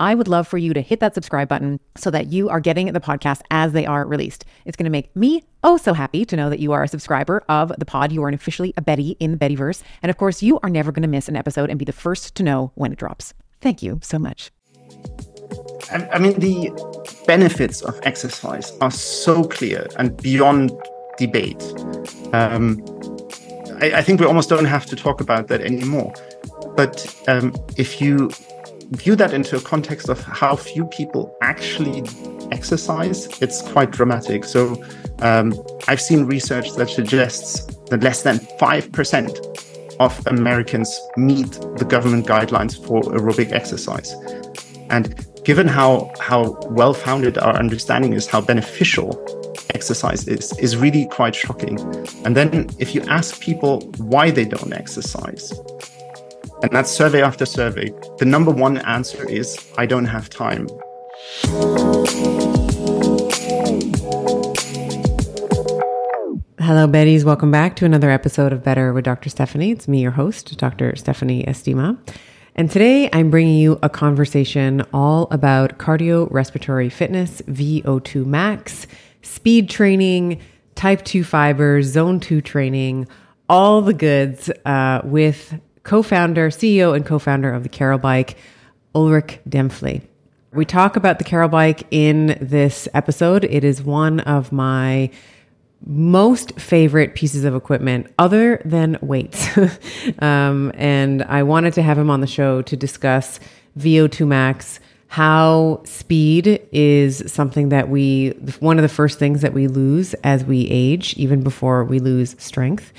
I would love for you to hit that subscribe button so that you are getting the podcast as they are released. It's going to make me oh so happy to know that you are a subscriber of the pod. You are officially a Betty in the Bettyverse. And of course, you are never going to miss an episode and be the first to know when it drops. Thank you so much. I mean, the benefits of exercise are so clear and beyond debate. Um, I, I, think we almost don't have to talk about that anymore. But um, if you view that into a context of how few people actually exercise, it's quite dramatic. So um, I've seen research that suggests that less than 5% of Americans meet the government guidelines for aerobic exercise. And given how, how well founded our understanding is, how beneficial exercise is, is really quite shocking. And then if you ask people why they don't exercise, and that's survey after survey. The number one answer is I don't have time. Hello, Betties. Welcome back to another episode of Better with Dr. Stephanie. It's me, your host, Dr. Stephanie Estima. And today I'm bringing you a conversation all about cardiorespiratory fitness, VO2 max, speed training, type 2 fibers, zone 2 training, all the goods uh, with co founder, CEO, and co founder of the Carol Bike, Ulrich Dempfle. We talk about the Carol Bike in this episode. It is one of my most favorite pieces of equipment other than weights. um, and I wanted to have him on the show to discuss VO2 max, how speed is something that we, one of the first things that we lose as we age, even before we lose strength,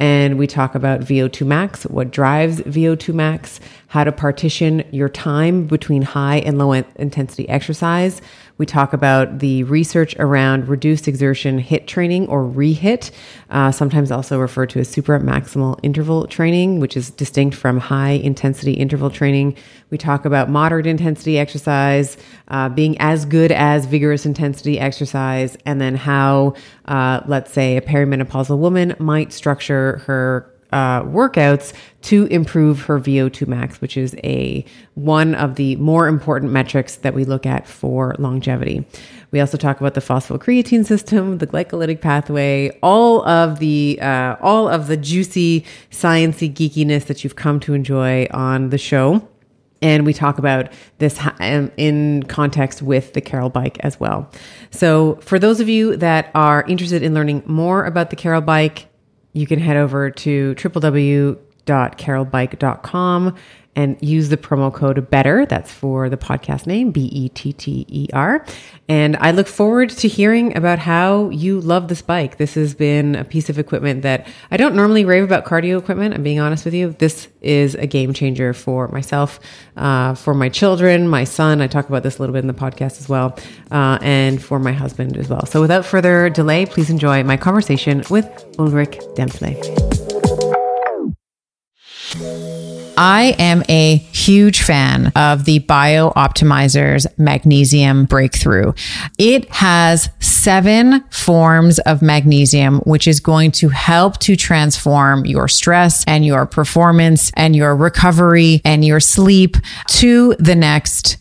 and we talk about VO2 max, what drives VO2 max, how to partition your time between high and low intensity exercise, we talk about the research around reduced exertion HIT training or REHIT, uh, sometimes also referred to as super maximal interval training, which is distinct from high intensity interval training. We talk about moderate intensity exercise, uh, being as good as vigorous intensity exercise, and then how, uh, let's say, a perimenopausal woman might structure her uh, workouts to improve her VO2 max, which is a one of the more important metrics that we look at for longevity. We also talk about the phosphocreatine system, the glycolytic pathway, all of the uh, all of the juicy sciency geekiness that you've come to enjoy on the show. And we talk about this um, in context with the Carol bike as well. So, for those of you that are interested in learning more about the Carol bike, you can head over to www.carolbike.com and use the promo code better that's for the podcast name b-e-t-t-e-r and i look forward to hearing about how you love this bike. This has been a piece of equipment that i don't normally rave about cardio equipment i'm being honest with you. This is a game changer for myself uh, for my children my son i talk about this a little bit in the podcast as well uh, and for my husband as well. So without further delay please enjoy my conversation with ulrich dempfle I am a huge fan of the Bio Optimizers magnesium breakthrough. It has seven forms of magnesium, which is going to help to transform your stress and your performance and your recovery and your sleep to the next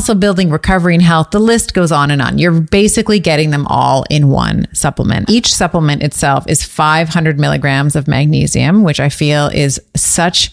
muscle building, recovery, and health. The list goes on and on. You're basically getting them all in one supplement. Each supplement itself is 500 milligrams of magnesium, which I feel is such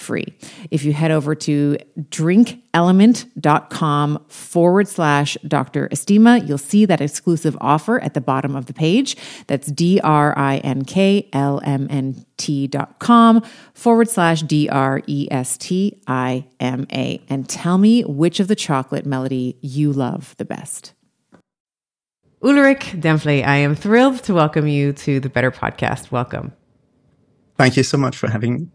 free. If you head over to drinklmnt.com forward slash Dr. Estima, you'll see that exclusive offer at the bottom of the page. That's D R I N K L M N T dot com forward slash D R E S T I M A. And tell me which of the chocolate melody you love the best. Ulrich Dempfle, I am thrilled to welcome you to the Better Podcast. Welcome. Thank you so much for having me.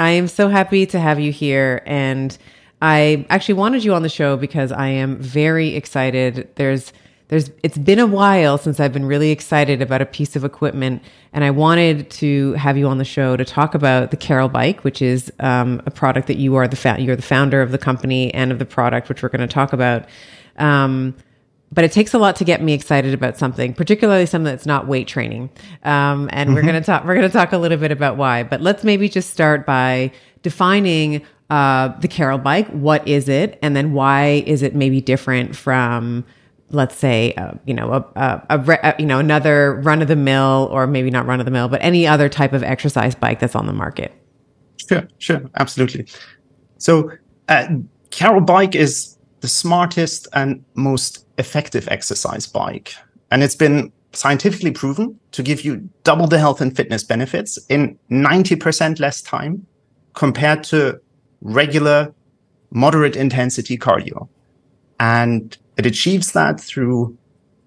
I am so happy to have you here. And I actually wanted you on the show because I am very excited. There's there's it's been a while since I've been really excited about a piece of equipment, and I wanted to have you on the show to talk about the Carol Bike, which is um, a product that you are the fa- you're the founder of the company and of the product, which we're going to talk about. Um, but it takes a lot to get me excited about something, particularly something that's not weight training. Um, and mm-hmm. we're going to talk, we're going to talk a little bit about why, but let's maybe just start by defining, uh, the Carol bike. What is it? And then why is it maybe different from, let's say, uh, you know, a, a, a, a, you know, another run of the mill or maybe not run of the mill, but any other type of exercise bike that's on the market? Sure, sure. Absolutely. So, uh, Carol bike is the smartest and most effective exercise bike. And it's been scientifically proven to give you double the health and fitness benefits in 90% less time compared to regular moderate intensity cardio. And it achieves that through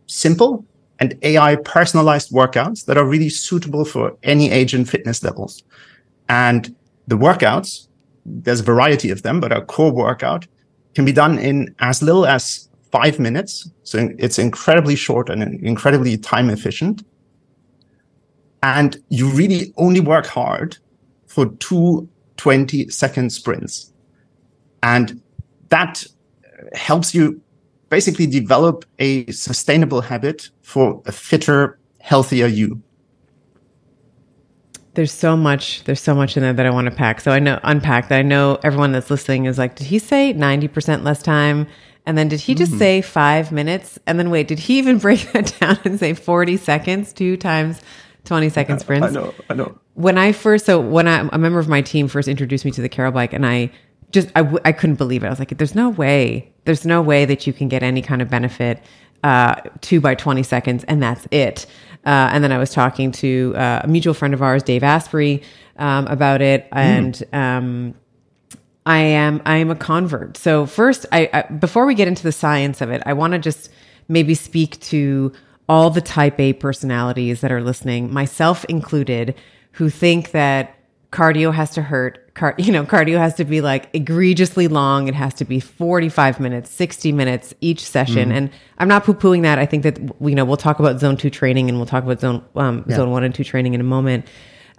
simple and AI personalized workouts that are really suitable for any age and fitness levels. And the workouts, there's a variety of them, but our core workout can be done in as little as five minutes. So it's incredibly short and incredibly time efficient. And you really only work hard for two 20 second sprints. And that helps you basically develop a sustainable habit for a fitter, healthier you. There's so much. There's so much in there that I want to pack. So I know unpack that. I know everyone that's listening is like, did he say ninety percent less time? And then did he just mm. say five minutes? And then wait, did he even break that down and say forty seconds, two times twenty second sprints? I know. I know. When I first, so when I, a member of my team first introduced me to the Carol bike, and I just I w- I couldn't believe it. I was like, there's no way. There's no way that you can get any kind of benefit uh, two by 20 seconds, and that's it. Uh, and then I was talking to uh, a mutual friend of ours, Dave Asprey, um, about it, and mm. um, I am I am a convert. So first, I, I before we get into the science of it, I want to just maybe speak to all the Type A personalities that are listening, myself included, who think that cardio has to hurt. Car- you know, cardio has to be like egregiously long. It has to be 45 minutes, 60 minutes each session. Mm. And I'm not poo pooing that. I think that, you know, we'll talk about zone two training and we'll talk about zone, um, yeah. zone one and two training in a moment.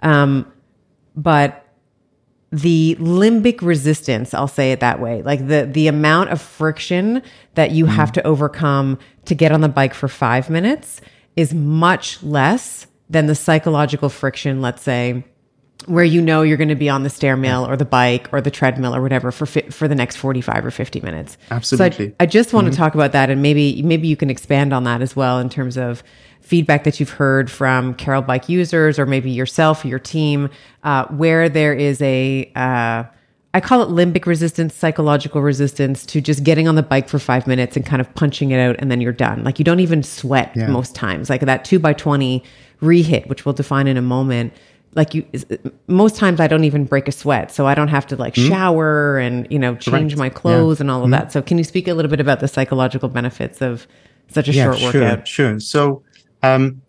Um, but the limbic resistance, I'll say it that way, like the, the amount of friction that you mm. have to overcome to get on the bike for five minutes is much less than the psychological friction, let's say, where you know you're going to be on the stair mill or the bike or the treadmill or whatever for fi- for the next 45 or 50 minutes. Absolutely. So I, I just want to talk about that and maybe maybe you can expand on that as well in terms of feedback that you've heard from Carol bike users or maybe yourself or your team uh, where there is a uh, I call it limbic resistance, psychological resistance to just getting on the bike for five minutes and kind of punching it out and then you're done. Like you don't even sweat Yeah. most times. Like that two by 20 rehit, which we'll define in a moment. Like you, most times I don't even break a sweat. So I don't have to like shower and, you know, change Correct. my clothes and all of that. So can you speak a little bit about the psychological benefits of such a short sure, workout? Sure. Sure. So um,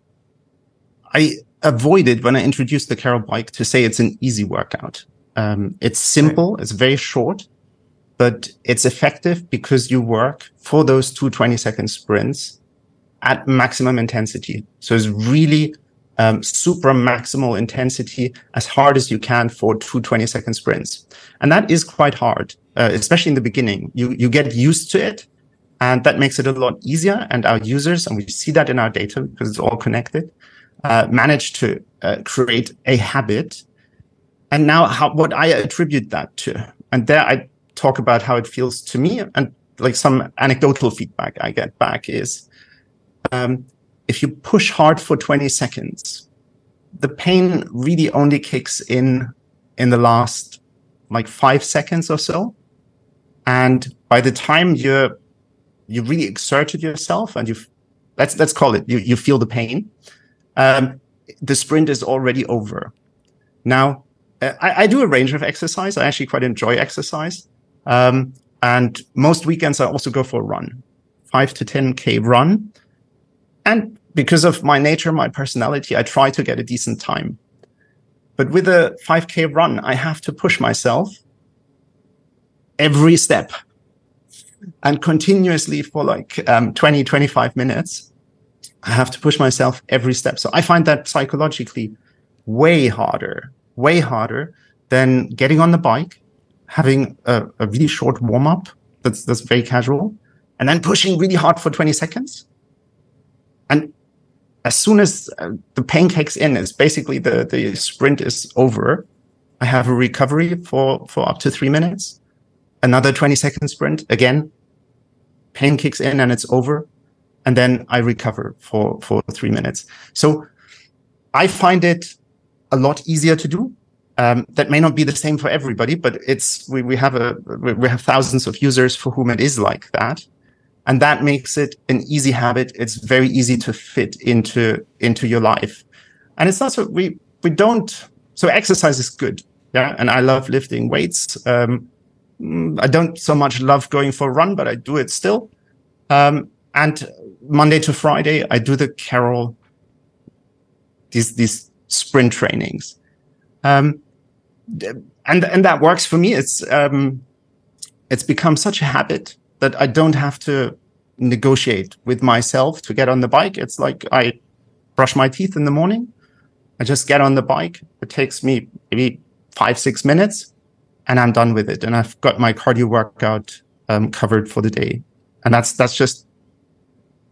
I avoided when I introduced the Carol bike to say it's an easy workout. Um, it's simple, it's very short, but it's effective because you work for those two 20 second sprints at maximum intensity. So it's really um, super maximal intensity as hard as you can for two 20 second sprints. And that is quite hard, uh, especially in the beginning. You, you get used to it and that makes it a lot easier. And our users, and we see that in our data because it's all connected, uh, manage to uh, create a habit. And now how, what I attribute that to, and there I talk about how it feels to me and like some anecdotal feedback I get back is, um, if you push hard for 20 seconds, the pain really only kicks in in the last like five seconds or so. And by the time you're, you really exerted yourself and you've, let's, let's call it, you, you feel the pain. Um, the sprint is already over. Now, uh, I, I do a range of exercise. I actually quite enjoy exercise. Um, and most weekends I also go for a run, five to 10K run. And because of my nature, my personality, I try to get a decent time. But with a 5K run, I have to push myself every step and continuously for like um, 20, 25 minutes. I have to push myself every step. So I find that psychologically way harder, way harder than getting on the bike, having a, a really short warm up that's, that's very casual, and then pushing really hard for 20 seconds. As soon as uh, the pain kicks in, it's basically the, the sprint is over. I have a recovery for, for up to three minutes. Another 20 second sprint. Again, pain kicks in and it's over. And then I recover for, for three minutes. So I find it a lot easier to do. Um, that may not be the same for everybody, but it's, we, we have a, we have thousands of users for whom it is like that and that makes it an easy habit. It's very easy to fit into into your life, and it's not so we we don't. So exercise is good, yeah, and I love lifting weights. Um, I don't so much love going for a run, but I do it still. Um, and Monday to Friday, I do the Carol these these sprint trainings, um, and and that works for me. It's um, it's become such a habit that I don't have to negotiate with myself to get on the bike. It's like I brush my teeth in the morning. I just get on the bike. It takes me maybe five, six minutes and I'm done with it. And I've got my cardio workout um, covered for the day. And that's, that's just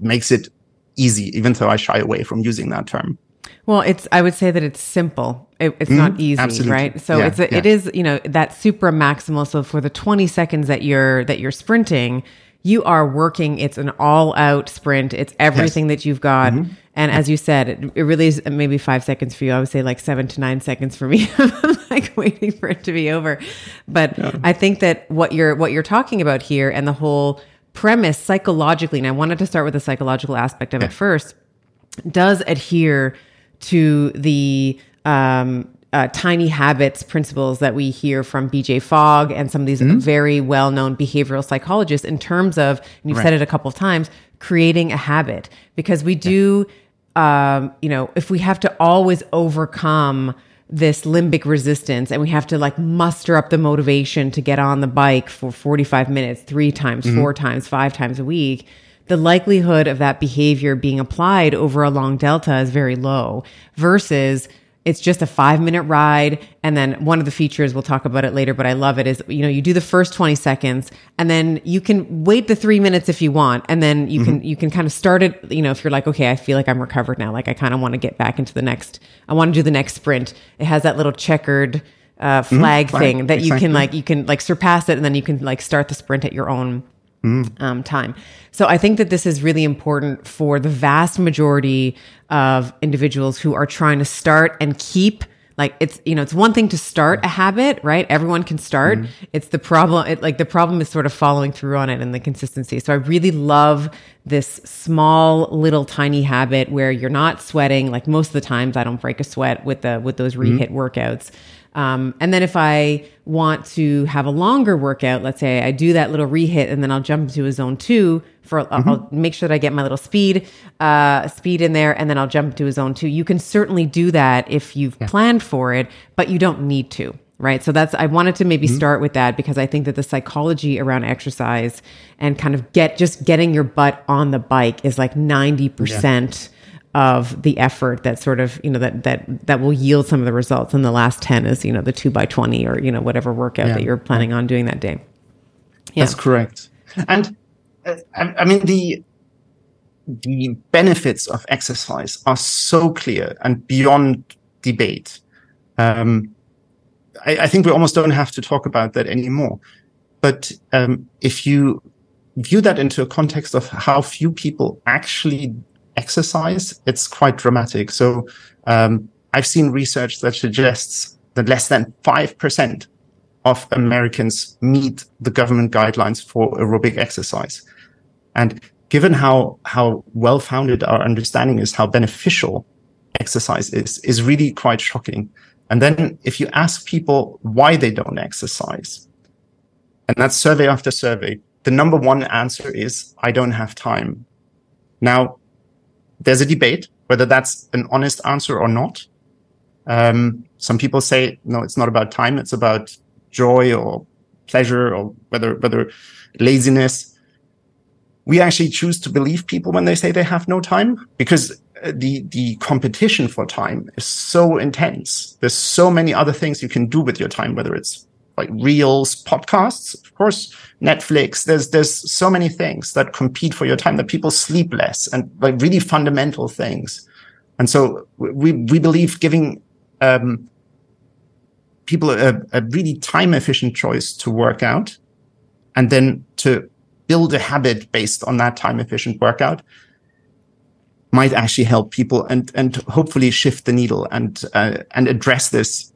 makes it easy, even though I shy away from using that term. Well, it's I would say that it's simple. It, it's not mm-hmm. easy, absolutely. right? So Yeah, it's a, yeah. it is you know that supra maximal. So for the twenty seconds that you're that you're sprinting, you are working. It's an all out sprint. It's everything that you've got. Mm-hmm. And as you said, it, it really is maybe five seconds for you. I would say like seven to nine seconds for me. I'm like waiting for it to be over. But I think that what you're what you're talking about here and the whole premise psychologically, and I wanted to start with the psychological aspect of it first does adhere to the um, uh, tiny habits principles that we hear from BJ Fogg and some of these very well known behavioral psychologists in terms of, and you've said it a couple of times, creating a habit. Because we do, um, you know, if we have to always overcome this limbic resistance and we have to like muster up the motivation to get on the bike for 45 minutes, three times, four times, five times a week, the likelihood of that behavior being applied over a long delta is very low versus it's just a five minute ride. And then one of the features, we'll talk about it later, but I love it is, you know, you do the first 20 seconds and then you can wait the three minutes if you want. And then you mm-hmm. can, you can kind of start it, you know, if you're like, okay, I feel like I'm recovered now. Like I kind of want to get back into the next, I want to do the next sprint. It has that little checkered, uh, flag mm-hmm. thing that you can like, you can like surpass it and then you can like start the sprint at your own Mm. Um, time. So I think that this is really important for the vast majority of individuals who are trying to start and keep like it's you know it's one thing to start a habit right everyone can start mm. it's the problem it, like the problem is sort of following through on it and the consistency so i really love this small little tiny habit where you're not sweating like most of the times i don't break a sweat with the with those rehit mm. workouts um, and then if I want to have a longer workout, let's say I do that little rehit and then I'll jump into a zone two for, mm-hmm. I'll make sure that I get my little speed, uh, speed in there and then I'll jump into a zone two. You can certainly do that if you've yeah. planned for it, but you don't need to. Right. So that's, I wanted to maybe mm-hmm. start with that because I think that the psychology around exercise and kind of get, just getting your butt on the bike is like 90% of the effort that sort of you know that that that will yield some of the results and the last 10 is you know the 2 by 20 or you know whatever workout yeah. that you're planning on doing that day yeah. that's correct and uh, I, I, mean the the benefits of exercise are so clear and beyond debate um, I, I, think we almost don't have to talk about that anymore but um, if you view that into a context of how few people actually exercise, it's quite dramatic. So um, I've seen research that suggests that less than 5% of Americans meet the government guidelines for aerobic exercise. And given how, how well founded our understanding is, how beneficial exercise is, is really quite shocking. And then if you ask people why they don't exercise, and that's survey after survey, the number one answer is, I don't have time. Now, there's a debate whether that's an honest answer or not. Um, some people say, no, it's not about time. It's about joy or pleasure or whether, whether laziness. We actually choose to believe people when they say they have no time because uh, the, the competition for time is so intense. There's so many other things you can do with your time, whether it's like reels, podcasts, of course, Netflix. There's, there's so many things that compete for your time that people sleep less and like really fundamental things. And so we, we believe giving, um, people a, a really time efficient choice to work out and then to build a habit based on that time efficient workout might actually help people and, and hopefully shift the needle and, uh, and address this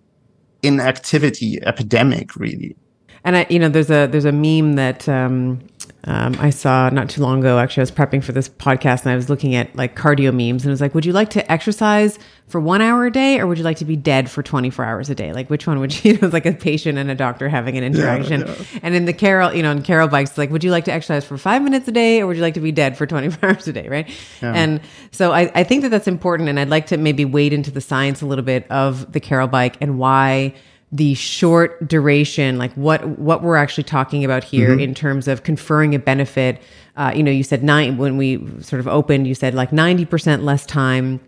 inactivity epidemic, really. And I, you know, there's a there's a meme that um, um, I saw not too long ago. Actually, I was prepping for this podcast and I was looking at like cardio memes, and it was like, would you like to exercise for one hour a day, or would you like to be dead for 24 hours a day? Like, which one would you? It was like a patient and a doctor having an interaction. Yeah, yeah. And in the Carol, you know, in Carol bikes, like, would you like to exercise for five minutes a day, or would you like to be dead for 24 hours a day? Right. Yeah. And so I, I think that that's important, and I'd like to maybe wade into the science a little bit of the Carol bike and why the short duration, like what what we're actually talking about here mm-hmm. in terms of conferring a benefit. Uh, you know, you said nine when we sort of opened. You said like ninety percent less time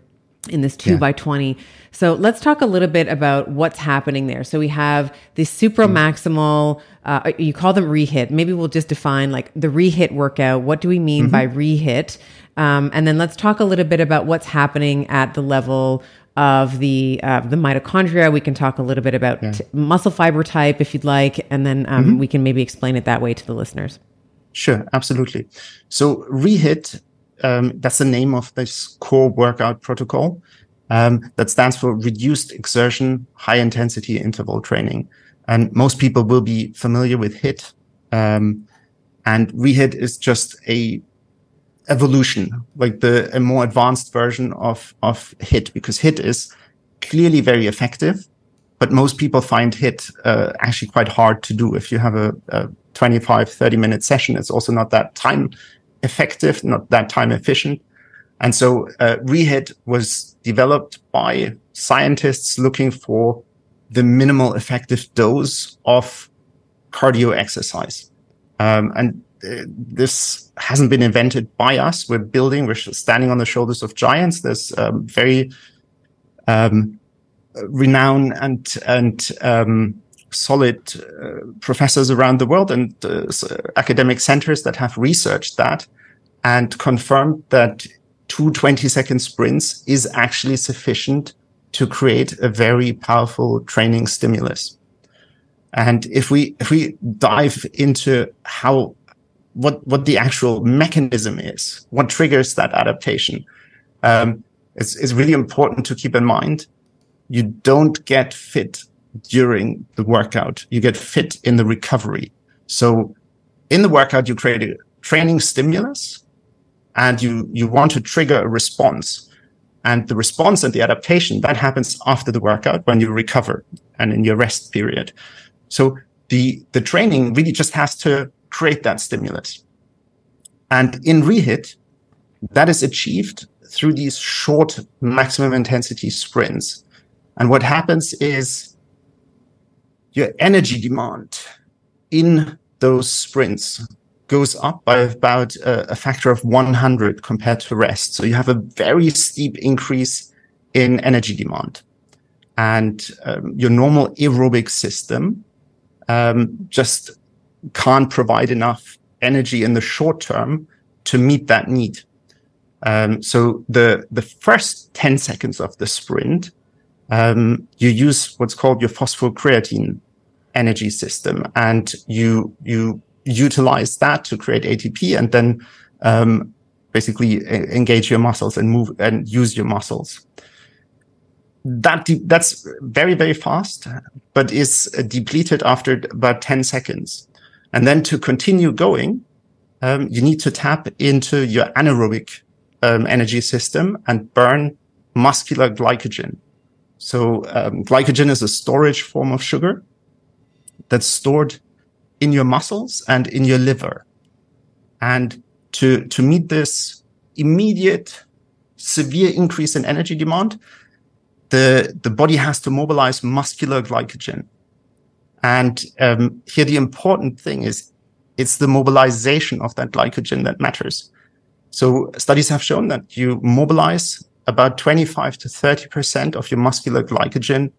in this two yeah. by twenty. So let's talk a little bit about what's happening there. So we have the supramaximal. Uh, you call them rehit. Maybe we'll just define like the rehit workout. What do we mean mm-hmm. by rehit? Um, and then let's talk a little bit about what's happening at the level of the uh, the mitochondria. We can talk a little bit about yeah. t- muscle fiber type if you'd like, and then um, mm-hmm. we can maybe explain it that way to the listeners. Sure, absolutely. So Rehit, um, that's the name of this core workout protocol. Um, that stands for reduced exertion, high intensity interval training. And most people will be familiar with HIT. Um, and Rehit is just a evolution, like the a more advanced version of of hit, because hit is clearly very effective, but most people find hit uh, actually quite hard to do. If you have a, a 25, 30 minute session, it's also not that time effective, not that time efficient. And so uh, Rehit was developed by scientists looking for the minimal effective dose of cardio exercise. Um, and this hasn't been invented by us. We're building, we're standing on the shoulders of giants. There's um, very um, renown and and um, solid uh, professors around the world and uh, academic centers that have researched that and confirmed that two 20 second sprints is actually sufficient to create a very powerful training stimulus. And if we, if we dive into how, what, what the actual mechanism is, what triggers that adaptation, um, it's, it's really important to keep in mind. You don't get fit during the workout. You get fit in the recovery. So in the workout, you create a training stimulus and you, you want to trigger a response. And the response and the adaptation that happens after the workout when you recover and in your rest period. So the, the training really just has to create that stimulus. And in rehit, that is achieved through these short maximum intensity sprints. And what happens is your energy demand in those sprints goes up by about a, a, factor of 100 compared to rest. So you have a very steep increase in energy demand. And um, your normal aerobic system um, just can't provide enough energy in the short term to meet that need. Um, so the the first 10 seconds of the sprint um, you use what's called your phosphocreatine energy system and you, you utilize that to create ATP and then, um, basically engage your muscles and move and use your muscles. That, de- that's very, very fast, but is depleted after about 10 seconds. And then to continue going, um, you need to tap into your anaerobic um, energy system and burn muscular glycogen. So um, glycogen is a storage form of sugar that's stored in your muscles and in your liver. And to, to meet this immediate severe increase in energy demand, the, the body has to mobilize muscular glycogen. And um, here the important thing is it's the mobilization of that glycogen that matters. So studies have shown that you mobilize about 25 to 30% of your muscular glycogen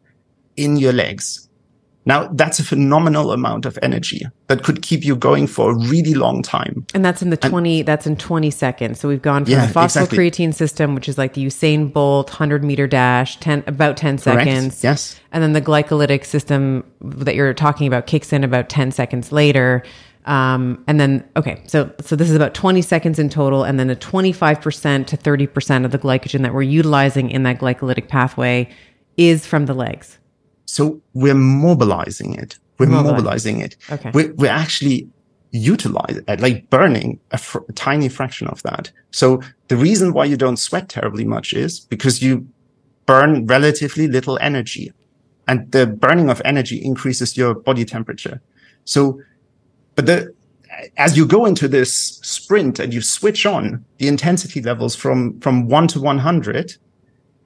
in your legs. Now that's a phenomenal amount of energy that could keep you going for a really long time. And that's in the 20, and, that's in 20 seconds. So we've gone from yeah, the phosphocreatine exactly. system, which is like the Usain Bolt 100 meter dash, 10, about 10 Correct. seconds. Yes. And then the glycolytic system that you're talking about kicks in about 10 seconds later. Um, and then, okay, so, so this is about 20 seconds in total, and then a 25% to 30% of the glycogen that we're utilizing in that glycolytic pathway is from the legs. So we're mobilizing it. We're mobilizing it. Okay. We're, we're actually utilizing, uh, like burning a, fr- a tiny fraction of that. So the reason why you don't sweat terribly much is because you burn relatively little energy and the burning of energy increases your body temperature. So but the, as you go into this sprint and you switch on the intensity levels from, from one to 100,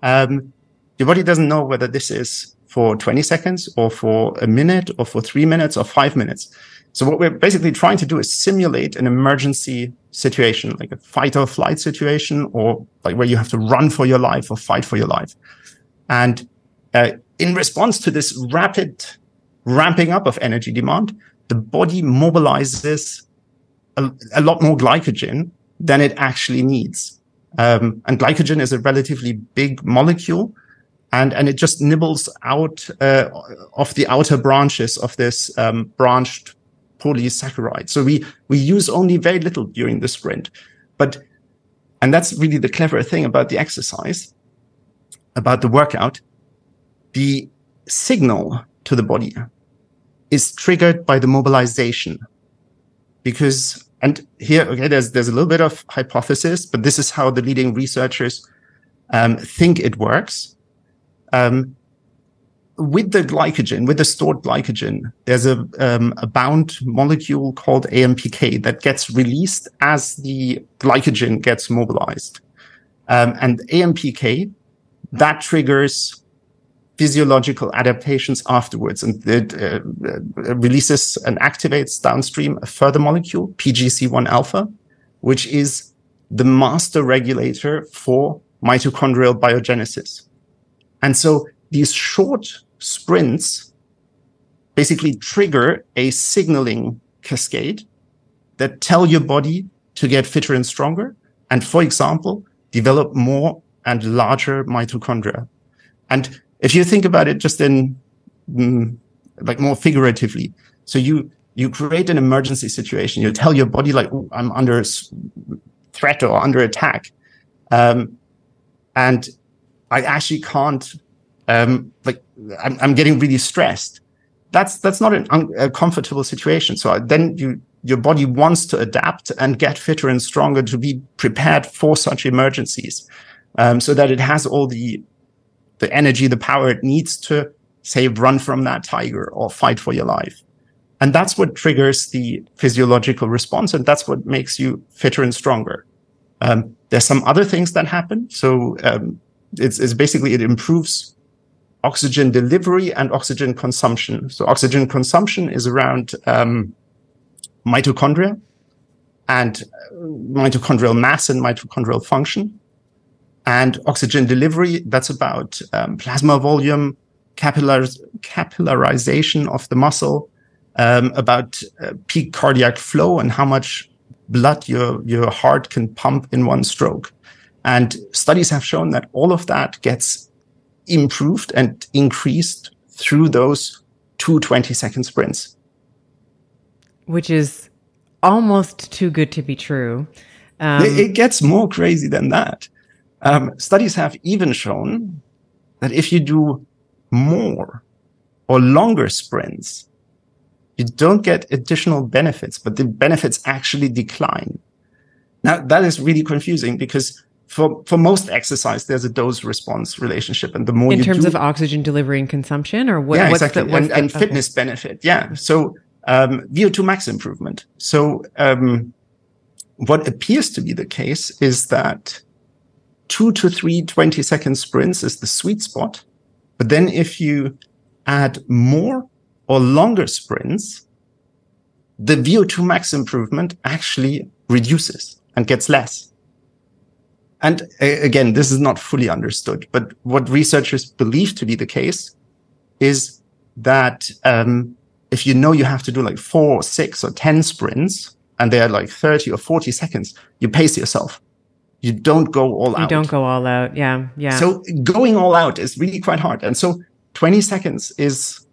um, your body doesn't know whether this is for 20 seconds or for a minute or for three minutes or five minutes. So what we're basically trying to do is simulate an emergency situation, like a fight or flight situation, or like where you have to run for your life or fight for your life. And uh, in response to this rapid ramping up of energy demand, the body mobilizes a, a lot more glycogen than it actually needs. Um, and glycogen is a relatively big molecule and, and it just nibbles out uh, of the outer branches of this um, branched polysaccharide. So we, we use only very little during the sprint. But, and that's really the clever thing about the exercise, about the workout. The signal to the body is triggered by the mobilization. Because, and here, okay, there's, there's a little bit of hypothesis, but this is how the leading researchers um, think it works. Um, with the glycogen, with the stored glycogen, there's a, um, a bound molecule called AMPK that gets released as the glycogen gets mobilized. Um, and AMPK, that triggers physiological adaptations afterwards. And it uh, uh, releases and activates downstream a further molecule, PGC1 alpha, which is the master regulator for mitochondrial biogenesis. And so these short sprints basically trigger a signaling cascade that tell your body to get fitter and stronger. And for example, develop more and larger mitochondria. And if you think about it just in mm, like more figuratively, so you, you create an emergency situation. You tell your body like, I'm under threat or under attack. Um, and I actually can't, um, like, I'm, I'm getting really stressed. That's, that's not an un- a comfortable situation. So then you, your body wants to adapt and get fitter and stronger to be prepared for such emergencies. Um, so that it has all the, the energy, the power it needs to say, run from that tiger or fight for your life. And that's what triggers the physiological response. And that's what makes you fitter and stronger. Um, there's some other things that happen. So, um, it's, it's basically, it improves oxygen delivery and oxygen consumption. So oxygen consumption is around, um, mitochondria and uh, mitochondrial mass and mitochondrial function. And oxygen delivery, that's about um, plasma volume, capillarization of the muscle, um, about uh, peak cardiac flow and how much blood your, your heart can pump in one stroke. And studies have shown that all of that gets improved and increased through those two 20 second sprints. Which is almost too good to be true. Um, it, it, gets more crazy than that. Um, studies have even shown that if you do more or longer sprints, you don't get additional benefits, but the benefits actually decline. Now that is really confusing because for, for most exercise, there's a dose response relationship. And the more you in terms do, of oxygen delivery and consumption or what, yeah, what's exactly. the, what's and, the, and okay. fitness benefit. Yeah. So, um, VO2 max improvement. So, um, what appears to be the case is that two to three 20 second sprints is the sweet spot. But then if you add more or longer sprints, the VO2 max improvement actually reduces and gets less. And again, this is not fully understood, but what researchers believe to be the case is that um, if you know you have to do like four, six, or 10 sprints, and they're like 30 or 40 seconds, you pace yourself. You don't go all you out. You don't go all out. Yeah. Yeah. So going all out is really quite hard. And so 20 seconds is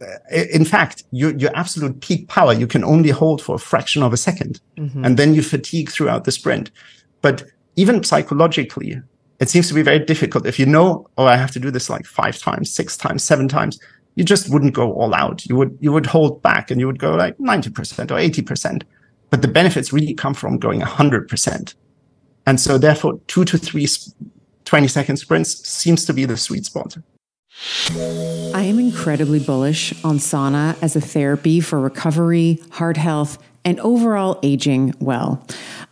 uh, in fact, your, your absolute peak power you can only hold for a fraction of a 2nd mm-hmm. and then you fatigue throughout the sprint. But even psychologically, it seems to be very difficult. If you know, oh, I have to do this like five times, six times, seven times, you just wouldn't go all out. You would, you would hold back and you would go like 90% or 80%. But the benefits really come from going 100%. And so therefore, two to three 20 second sprints seems to be the sweet spot. I am incredibly bullish on sauna as a therapy for recovery, heart health, and overall aging well.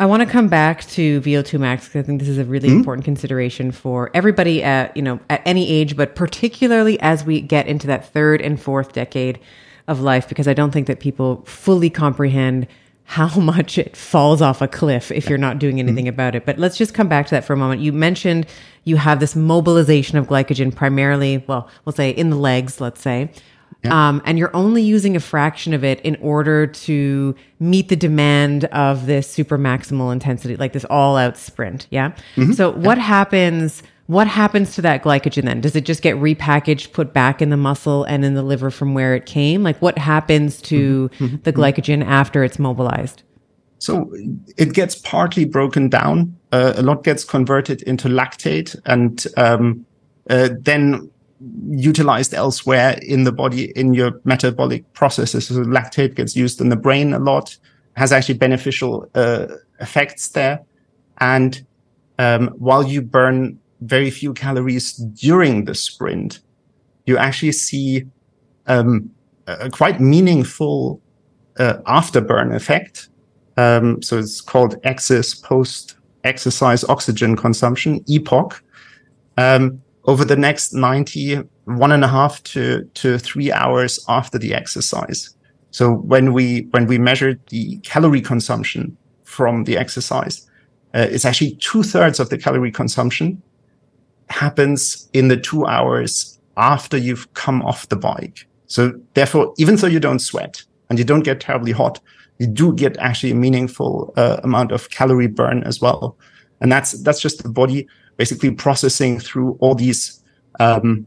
I want to come back to VO2 max because I think this is a really mm-hmm. important consideration for everybody at, you know, at any age, but particularly as we get into that third and fourth decade of life, because I don't think that people fully comprehend how much it falls off a cliff if you're not doing anything mm-hmm. about it. But let's just come back to that for a moment. You mentioned you have this mobilization of glycogen primarily, well, we'll say in the legs, let's say. Yeah. Um, and you're only using a fraction of it in order to meet the demand of this super maximal intensity, like this all out sprint. Yeah. Mm-hmm. So, what happens what happens to that glycogen then? Does it just get repackaged, put back in the muscle and in the liver from where it came? Like what happens to mm-hmm. the glycogen after it's mobilized? So it gets partly broken down. Uh, a lot gets converted into lactate and um, uh, then utilized elsewhere in the body in your metabolic processes. So lactate gets used in the brain a lot, has actually beneficial uh, effects there. And um, while you burn very few calories during the sprint, you actually see um, a quite meaningful uh, afterburn effect. Um, so it's called excess post exercise oxygen consumption, EPOC. Um, over the next 90, one and a half to, to three hours after the exercise. So when we, when we measured the calorie consumption from the exercise, uh, it's actually two thirds of the calorie consumption happens in the two hours after you've come off the bike. So therefore, even though you don't sweat and you don't get terribly hot, you do get actually a meaningful uh, amount of calorie burn as well. And that's, that's just the body basically processing through all these um,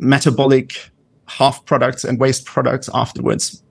metabolic half products and waste products afterwards.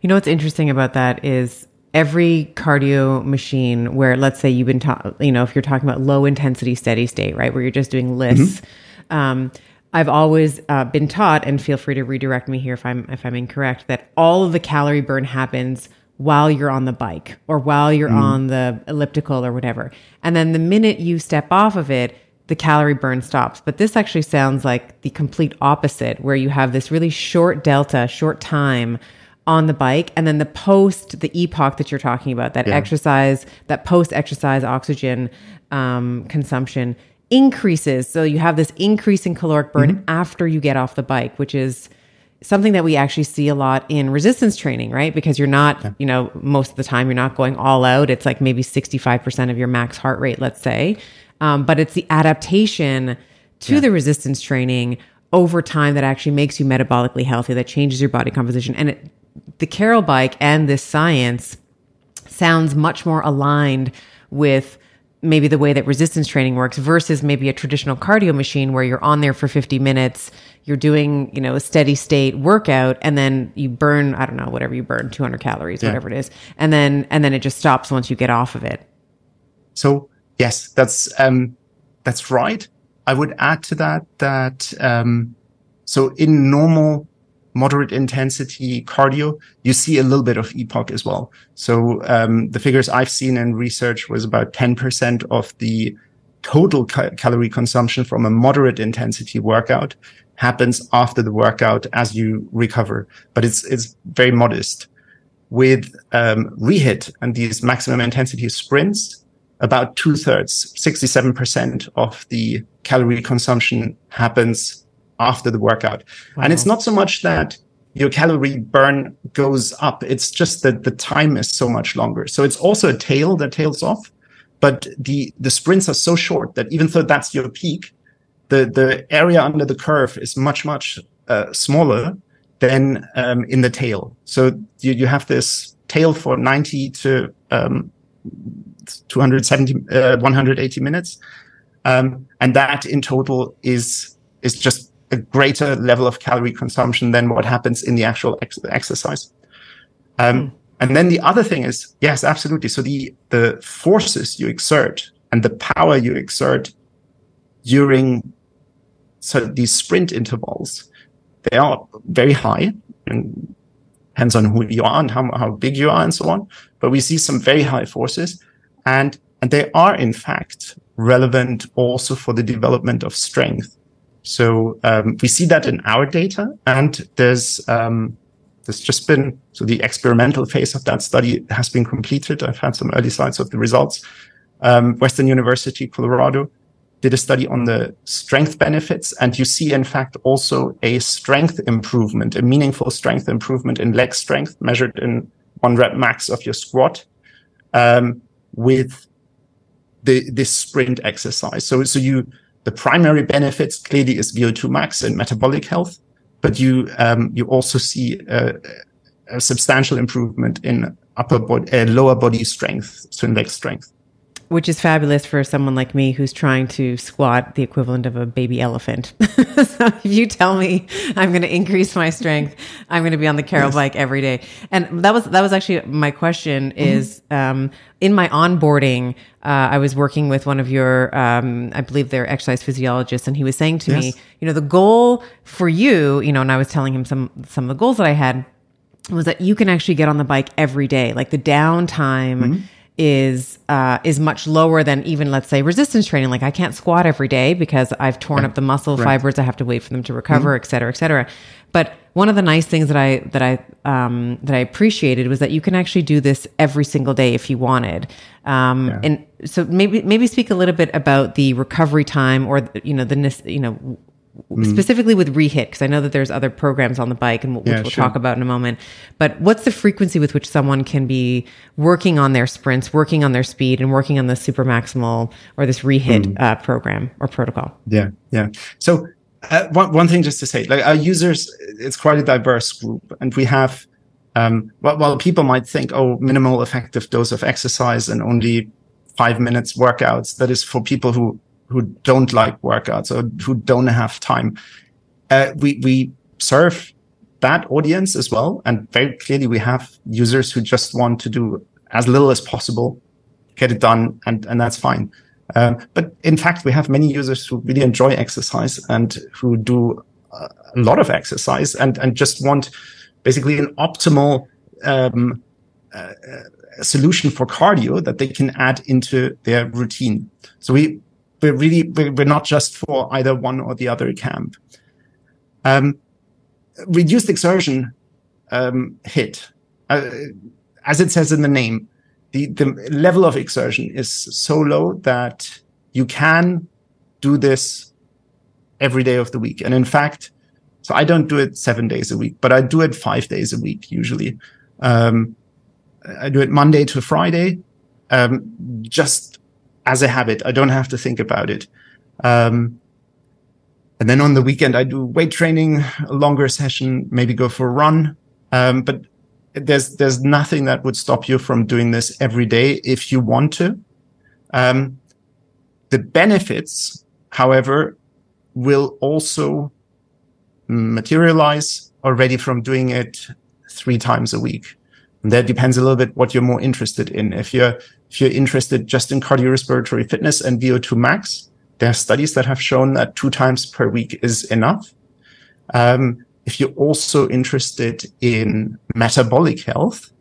You know what's interesting about that is every cardio machine where let's say you've been taught, you know, if you're talking about low intensity steady state, right, where you're just doing lifts. Mm-hmm. Um, I've always uh, been taught, and feel free to redirect me here if I'm if I'm incorrect, that all of the calorie burn happens while you're on the bike or while you're mm. on the elliptical or whatever. And then the minute you step off of it, the calorie burn stops. But this actually sounds like the complete opposite, where you have this really short delta, short time on the bike, and then the post, the EPOC that you're talking about, that yeah. exercise, that post exercise oxygen um, consumption increases. So you have this increase in caloric burn mm-hmm. after you get off the bike, which is something that we actually see a lot in resistance training, right? Because you're not, yeah. you know, most of the time you're not going all out. It's like maybe 65% of your max heart rate, let's say. Um, but it's the adaptation to yeah. the resistance training over time that actually makes you metabolically healthy, that changes your body composition. And it, the Carol bike and this science sounds much more aligned with maybe the way that resistance training works versus maybe a traditional cardio machine where you're on there for 50 minutes you're doing, you know, a steady state workout and then you burn, I don't know, whatever you burn, 200 calories, yeah. whatever it is. And then, and then it just stops once you get off of it. So yes, that's, um, that's right. I would add to that, that, um, so in normal moderate intensity cardio, you see a little bit of EPOC as well. So, um, the figures I've seen in research was about 10% of the total ca- calorie consumption from a moderate intensity workout happens after the workout as you recover, but it's it's very modest. With um, rehit and these maximum intensity sprints, about two thirds, sixty seven percent of the calorie consumption happens after the workout, wow. and it's not so much that your calorie burn goes up. It's just that the time is so much longer. So it's also a tail that tails off, but the the sprints are so short that even though that's your peak, the the area under the curve is much much uh, smaller than um, in the tail. So you, you have this tail for 90 to um, 270 uh, 180 minutes, um, and that in total is is just a greater level of calorie consumption than what happens in the actual ex- exercise. Mm. And then the other thing is, yes, absolutely. So the the forces you exert and the power you exert during so these sprint intervals, they are very high and depends on who you are and how, how big you are and so on. But we see some very high forces and, and they are in fact relevant also for the development of strength. So, um, we see that in our data and there's, um, there's just been, so the experimental phase of that study has been completed. I've had some early slides of the results. Um, Western University, Colorado, did a study on the strength benefits. And you see, in fact, also a strength improvement, a meaningful strength improvement in leg strength measured in one rep max of your squat, um, with the, this sprint exercise. So, so you, the primary benefits clearly is VO2 max and metabolic health, but you, um, you also see a, a substantial improvement in upper body, uh, lower body strength, so leg strength. Which is fabulous for someone like me who's trying to squat the equivalent of a baby elephant. so if you tell me I'm going to increase my strength, I'm going to be on the Carol yes. bike every day. And that was that was actually my question. Mm-hmm. Is um, in my onboarding, uh, I was working with one of your, um, I believe they're exercise physiologists, and he was saying to yes. me, you know, the goal for you, you know, and I was telling him some some of the goals that I had was that you can actually get on the bike every day, like the downtime. Mm-hmm is uh, is much lower than even let's say resistance training. Like I can't squat every day because I've torn up the muscle right. fibers. I have to wait for them to recover, mm-hmm. et cetera, et cetera. But one of the nice things that I that I um, that I appreciated was that you can actually do this every single day if you wanted. Um, yeah. And so maybe maybe speak a little bit about the recovery time or you know the you know. Specifically with rehit because i know that there's other programs on the bike and which yeah, we'll sure. talk about in a moment but what's the frequency with which someone can be working on their sprints working on their speed and working on the super maximal or this rehit mm. uh, program or protocol yeah yeah so uh, one, one thing just to say like our users it's quite a diverse group and we have um, well, while people might think oh minimal effective dose of exercise and only five minutes workouts that is for people who who don't like workouts or who don't have time. Uh, we we serve that audience as well, and very clearly we have users who just want to do as little as possible, get it done, and and that's fine. Um, but in fact, we have many users who really enjoy exercise and who do a lot of exercise and and just want basically an optimal um, uh, solution for cardio that they can add into their routine. So we we're really we're not just for either one or the other camp. Um, reduced exertion um, HIIT, uh, as it says in the name, the the level of exertion is so low that you can do this every day of the week. And in fact, so I don't do it seven days a week, but I do it five days a week usually. Um, I do it Monday to Friday, um, just as a habit. I don't have to think about it. Um, and then on the weekend, I do weight training, a longer session, maybe go for a run. Um, but there's there's nothing that would stop you from doing this every day if you want to. Um, the benefits, however, will also materialize already from doing it three times a week. And that depends a little bit what you're more interested in. If you're if you're interested just in cardiorespiratory fitness and VO2 max, there are studies that have shown that two times per week is enough. Um, if you're also interested in metabolic health,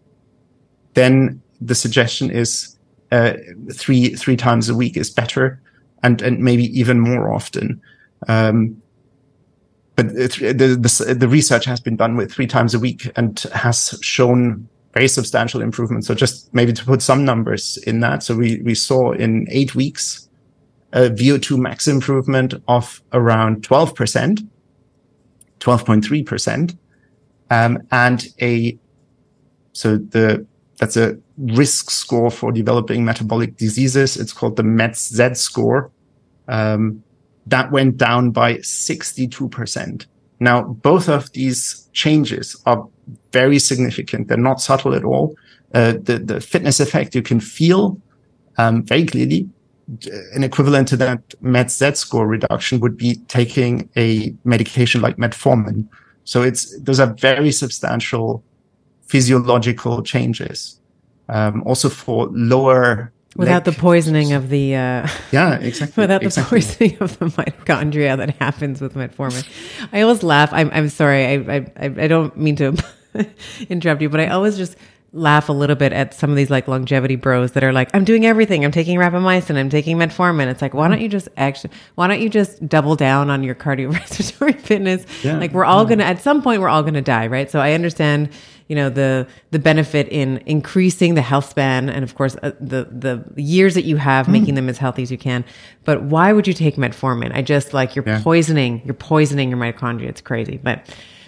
then the suggestion is uh, three three times a week is better, and and maybe even more often. Um, but the, the, the research has been done with three times a week and has shown very substantial improvement. So just maybe to put some numbers in that. So we, we saw in eight weeks a VO2 max improvement of around 12%, 12.3%. Um, and a, so the, that's a risk score for developing metabolic diseases. It's called the METZ score. Um, that went down by 62%. Now, both of these changes are very significant. They're not subtle at all. Uh, the, the fitness effect you can feel um, very clearly. An equivalent to that METZ score reduction would be taking a medication like metformin. So it's those are very substantial physiological changes. Um, also for lower without the poisoning of the uh, yeah exactly without the exactly. poisoning of the mitochondria that happens with metformin. I always laugh. I'm, I'm sorry. I, I i don't mean to interrupt you but i always just laugh a little bit at some of these like longevity bros that are like i'm doing everything i'm taking rapamycin i'm taking metformin it's like why don't you just actually why don't you just double down on your cardiorespiratory fitness yeah, like we're all yeah. gonna at some point we're all gonna die right so i understand you know the the benefit in increasing the health span and of course uh, the the years that you have mm. making them as healthy as you can but why would you take metformin i just like you're yeah. poisoning you're poisoning your mitochondria it's crazy but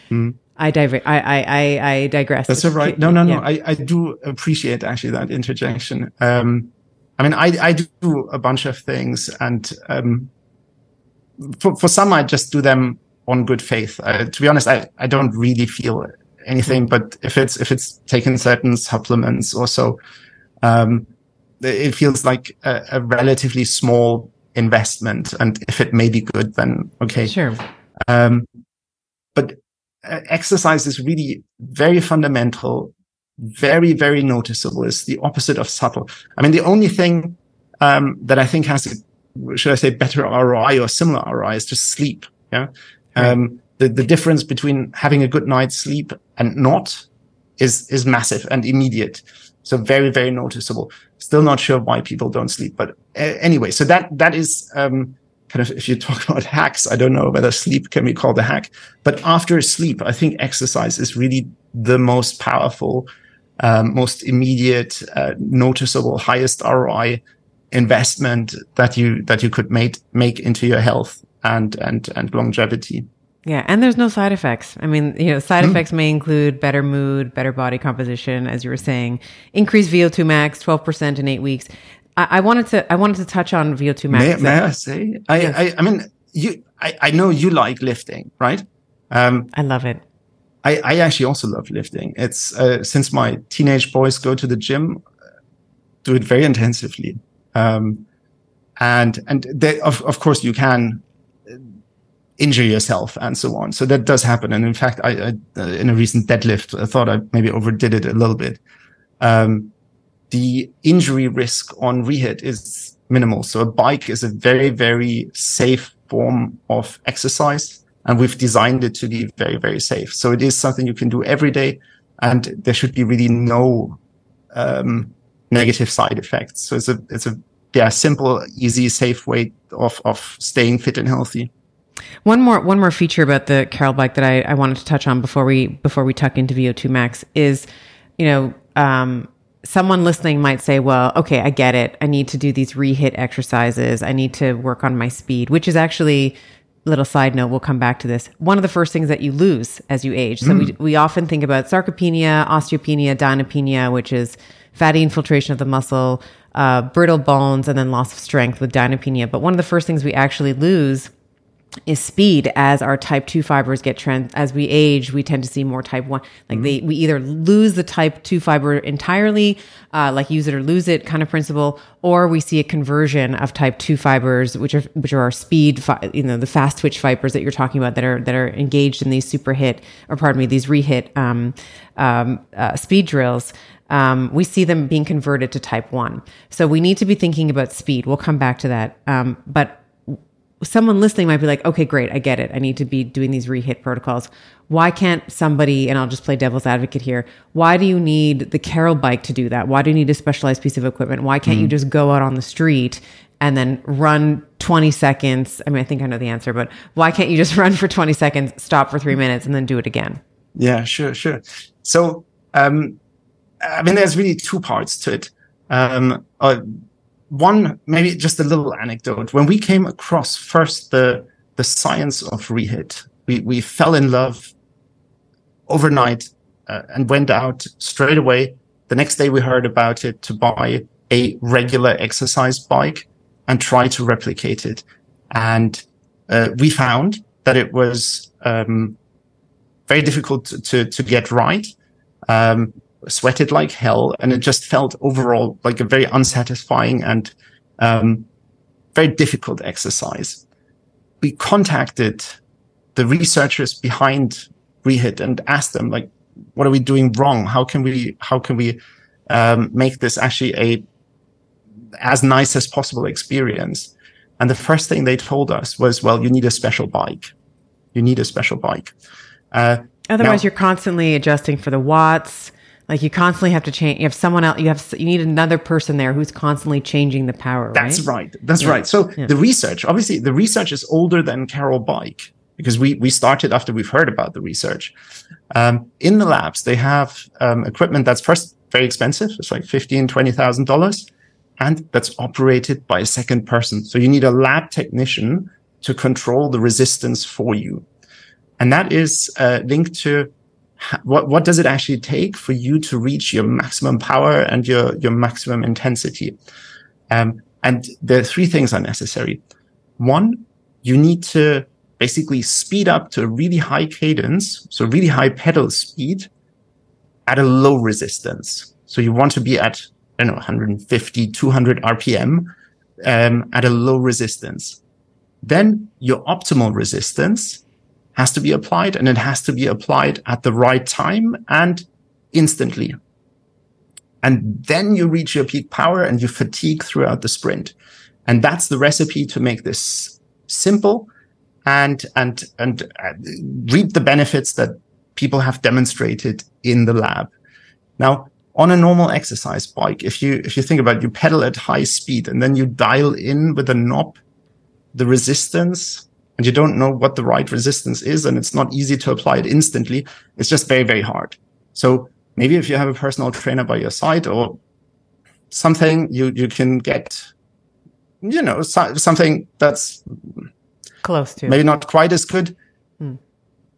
mm. I, diver- I, I, I, digress. That's all right. No, no, no. Yeah. I, I do appreciate actually that interjection. Um, I mean, I, I do a bunch of things and, um, for, for some, I just do them on good faith. Uh, to be honest, I, I don't really feel anything, but if it's if it's taken certain supplements or so, um, it feels like a, a, relatively small investment. And if it may be good, then okay. Sure. Um, but exercise is really very fundamental, very, very noticeable. It's the opposite of subtle. I mean, the only thing um, that I think has a, should I say, better ROI or similar ROI is to sleep. Yeah. Right. Um, the, the difference between having a good night's sleep and not is, is massive and immediate. So very, very noticeable. Still not sure why people don't sleep, but uh, anyway, so that, that is, um, kind of, if you talk about hacks, I don't know whether sleep can be called a hack, but after sleep, I think exercise is really the most powerful, um, most immediate, uh, noticeable, highest ROI investment that you, that you could make, make into your health and, and, and longevity. Yeah, and there's no side effects. I mean, you know, side mm. effects may include better mood, better body composition, as you were saying, increased VO2 max, 12% in eight weeks. I, I wanted to, I wanted to touch on VO2 max. May, may I say? I, yes. I, I, mean, you, I, I know you like lifting, right? Um, I love it. I, I actually also love lifting. It's uh, since my teenage boys go to the gym, do it very intensively. Um, and and they, of of course you can injure yourself and so on. So that does happen. And in fact, I, I uh, in a recent deadlift, I thought I maybe overdid it a little bit. Um, the injury risk on rehit is minimal. So a bike is a very, very safe form of exercise. And we've designed it to be very, very safe. So it is something you can do every day. And there should be really no, um, negative side effects. So it's a, it's a, yeah, simple, easy, safe way of, of staying fit and healthy. One more one more feature about the Carol bike that I, I wanted to touch on before we before we tuck into VO2 max is, you know, um, someone listening might say, well, okay, I get it. I need to do these rehit exercises. I need to work on my speed, which is actually little side note, we'll come back to this. One of the first things that you lose as you age. So mm. we, we often think about sarcopenia, osteopenia, dynapenia, which is fatty infiltration of the muscle, uh, brittle bones, and then loss of strength with dynapenia. But one of the first things we actually lose is speed. As our type 2 fibers get trans as we age we tend to see more type 1 like mm-hmm. they we either lose the type 2 fiber entirely uh, like use it or lose it kind of principle or we see a conversion of type 2 fibers which are which are our speed fi- you know the fast twitch fibers that you're talking about that are that are engaged in these super hit or pardon me these rehit um, um, uh, speed drills um, we see them being converted to type 1 so we need to be thinking about speed. We'll come back to that. Um, but someone listening might be like, okay, great, I get it. I need to be doing these rehit protocols. Why can't somebody, and I'll just play devil's advocate here, why do you need the Carol bike to do that? Why do you need a specialized piece of equipment? Why can't mm. you just go out on the street and then run 20 seconds? I mean, I think I know the answer, but why can't you just run for 20 seconds, stop for three minutes, and then do it again? Yeah, sure, sure. So, um, I mean, there's really two parts to it. Um, uh, one maybe just a little anecdote. When we came across first the the science of rehit we we fell in love overnight uh, and went out straight away. The next day we heard about it to buy a regular exercise bike and try to replicate it. And uh, we found that it was um, very difficult to, to, to get right. Um, sweated like hell, and it just felt overall like a very unsatisfying and um, very difficult exercise. We contacted the researchers behind Rehit and asked them, like, what are we doing wrong? How can we how can we um, make this actually a as nice as possible experience? And the first thing they told us was, well, you need a special bike. You need a special bike. Uh, Otherwise, now, you're constantly adjusting for the watts like you constantly have to change. You have someone else. You have you need another person there who's constantly changing the power. That's right. That's yeah. right. So yeah. the research, obviously, the research is older than Carol Bike because we we started after we've heard about the research. Um, in the labs, they have um, equipment that's first very expensive. It's like fifteen, twenty thousand dollars, and that's operated by a second person. So you need a lab technician to control the resistance for you, and that is uh, linked to what what does it actually take for you to reach your maximum power and your your maximum intensity? Um, and the three things are necessary. One, you need to basically speed up to a really high cadence, so really high pedal speed at a low resistance. So you want to be at I don't know, 150, 200 RPM um, at a low resistance. Then your optimal resistance has to be applied and it has to be applied at the right time and instantly. And then you reach your peak power and you fatigue throughout the sprint. And that's the recipe to make this simple and, and, and uh, reap the benefits that people have demonstrated in the lab. Now, on a normal exercise bike, if you, if you think about it, you pedal at high speed and then you dial in with a knob the resistance and you don't know what the right resistance is and it's not easy to apply it instantly. It's just very, very hard. So maybe if you have a personal trainer by your side or something, you, you can get, you know, so, something that's close to maybe not quite as good. Hmm.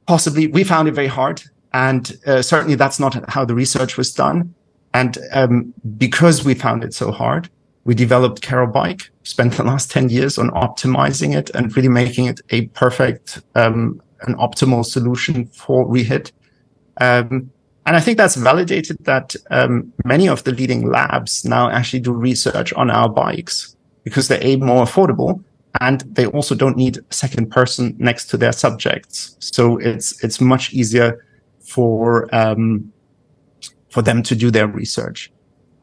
Possibly we found it very hard. And uh, certainly that's not how the research was done. And um, because we found it so hard, we developed Carol Bike, spent the last 10 years on optimizing it and really making it a perfect, um, an optimal solution for rehit. Um, and I think that's validated that um, many of the leading labs now actually do research on our bikes because they're a more affordable and they also don't need a second person next to their subjects. So it's it's much easier for um, for them to do their research.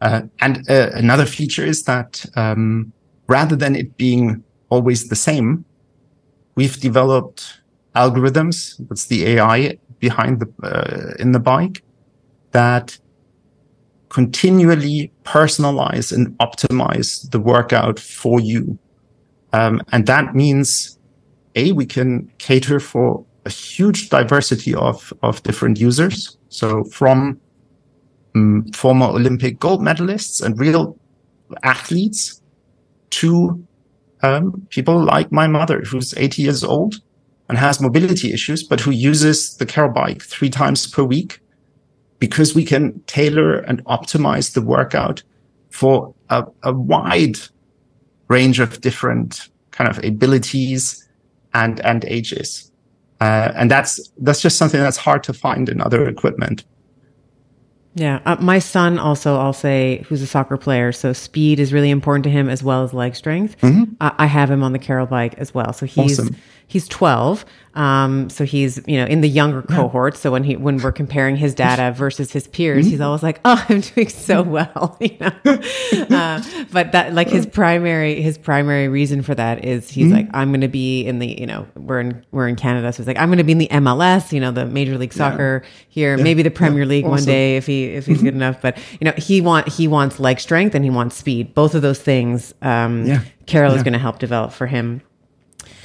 Uh, and uh, another feature is that um, rather than it being always the same, we've developed algorithms. That's the AI behind the uh, in the bike that continually personalize and optimize the workout for you. Um, and that means, A, we can cater for a huge diversity of, of different users. So from um, former Olympic gold medalists and real athletes to um, people like my mother, who's 80 years old and has mobility issues, but who uses the Carol bike three times per week because we can tailor and optimize the workout for a, a wide range of different kind of abilities and, and ages. Uh, and that's, that's just something that's hard to find in other equipment. Yeah. Uh, my son also, I'll say, who's a soccer player. So speed is really important to him as well as leg strength. Mm-hmm. Uh, I have him on the Carol bike as well. So he's, awesome. He's 12. Um, so he's, you know, in the younger yeah. cohort. So when he, when we're comparing his data versus his peers, mm-hmm. he's always like, "Oh, I'm doing so well," you know. uh, but that, like, his primary, his primary reason for that is he's mm-hmm. like, "I'm going to be in the, you know, we're in, we're in Canada, so he's like, I'm going to be in the MLS, you know, the Major League Soccer yeah. here, yeah. maybe the Premier League awesome. one day if he, if he's good enough. But you know, he want, he wants leg strength and he wants speed. Both of those things, um, yeah. Carol is going to help develop for him.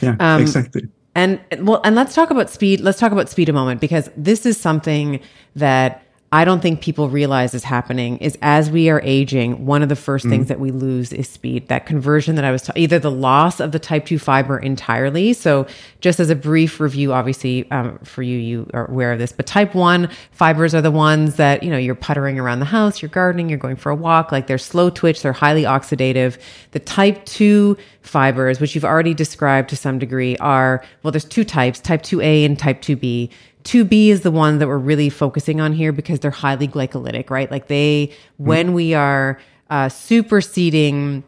Yeah, um, exactly. And well, and let's talk about speed. Let's talk about speed a moment because this is something that I don't think people realize is happening is as we are aging, one of the 1st mm things that we lose is speed. That conversion that I was ta- either the loss of the type 2 fiber entirely. So, just as a brief review, obviously, um, for you, you are aware of this, but type 1 fibers are the ones that, you know, you're puttering around the house, you're gardening, you're going for a walk, like they're slow twitch, they're highly oxidative. The type 2 fibers, which you've already described to some degree, are well, there's two types type 2A and type 2B. 2B is the one that we're really focusing on here because they're highly glycolytic, right? Like they, when we are uh, superseding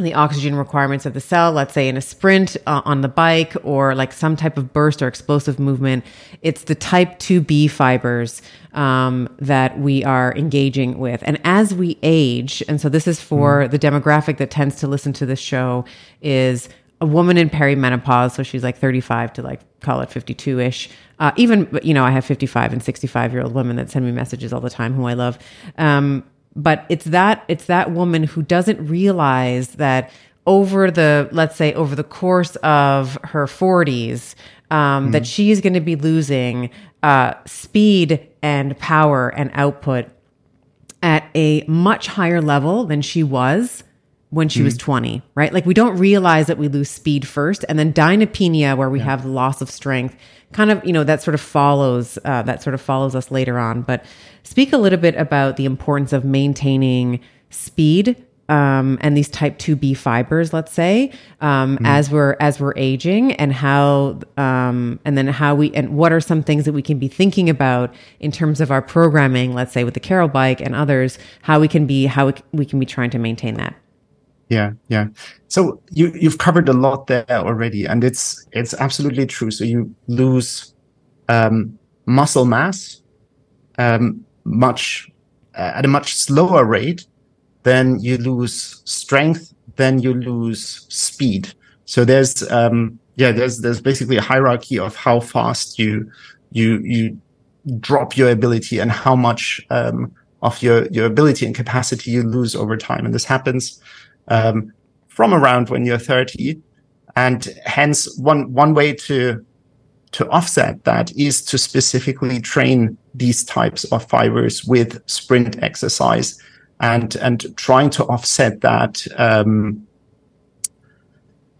the oxygen requirements of the cell, let's say in a sprint uh, on the bike or like some type of burst or explosive movement, it's the type 2B fibers um, that we are engaging with. And as we age, and so this is for mm. the demographic that tends to listen to this show, is a woman in perimenopause, so she's like 35 to like call it 52 ish. Uh, even, you know, I have 55 and 65 year old women that send me messages all the time who I love. Um, but it's that, it's that woman who doesn't realize that over the, let's say, over the course of her 40s, um, mm. that she's going to be losing uh, speed and power and output at a much higher level than she was when she mm was mm-hmm. 20, right? Like we don't realize that we lose speed first. And then dynapenia, where we yeah. have loss of strength, kind of, you know, that sort of follows, uh, that sort of follows us later on. But speak a little bit about the importance of maintaining speed um, and these type 2b fibers let's say um, mm. as we're as we're aging and how um, and then how we and what are some things that we can be thinking about in terms of our programming let's say with the carol bike and others how we can be how we can be trying to maintain that yeah yeah so you you've covered a lot there already and it's it's absolutely true so you lose um, muscle mass um, much at a much slower rate then you lose strength, then you lose speed. So there's um, yeah, there's there's basically a hierarchy of how fast you you you drop your ability and how much um, of your your ability and capacity you lose over time. And this happens um, from around when you're 30. And hence one one way to to offset that is to specifically train these types of fibers with sprint exercise and and trying to offset that um,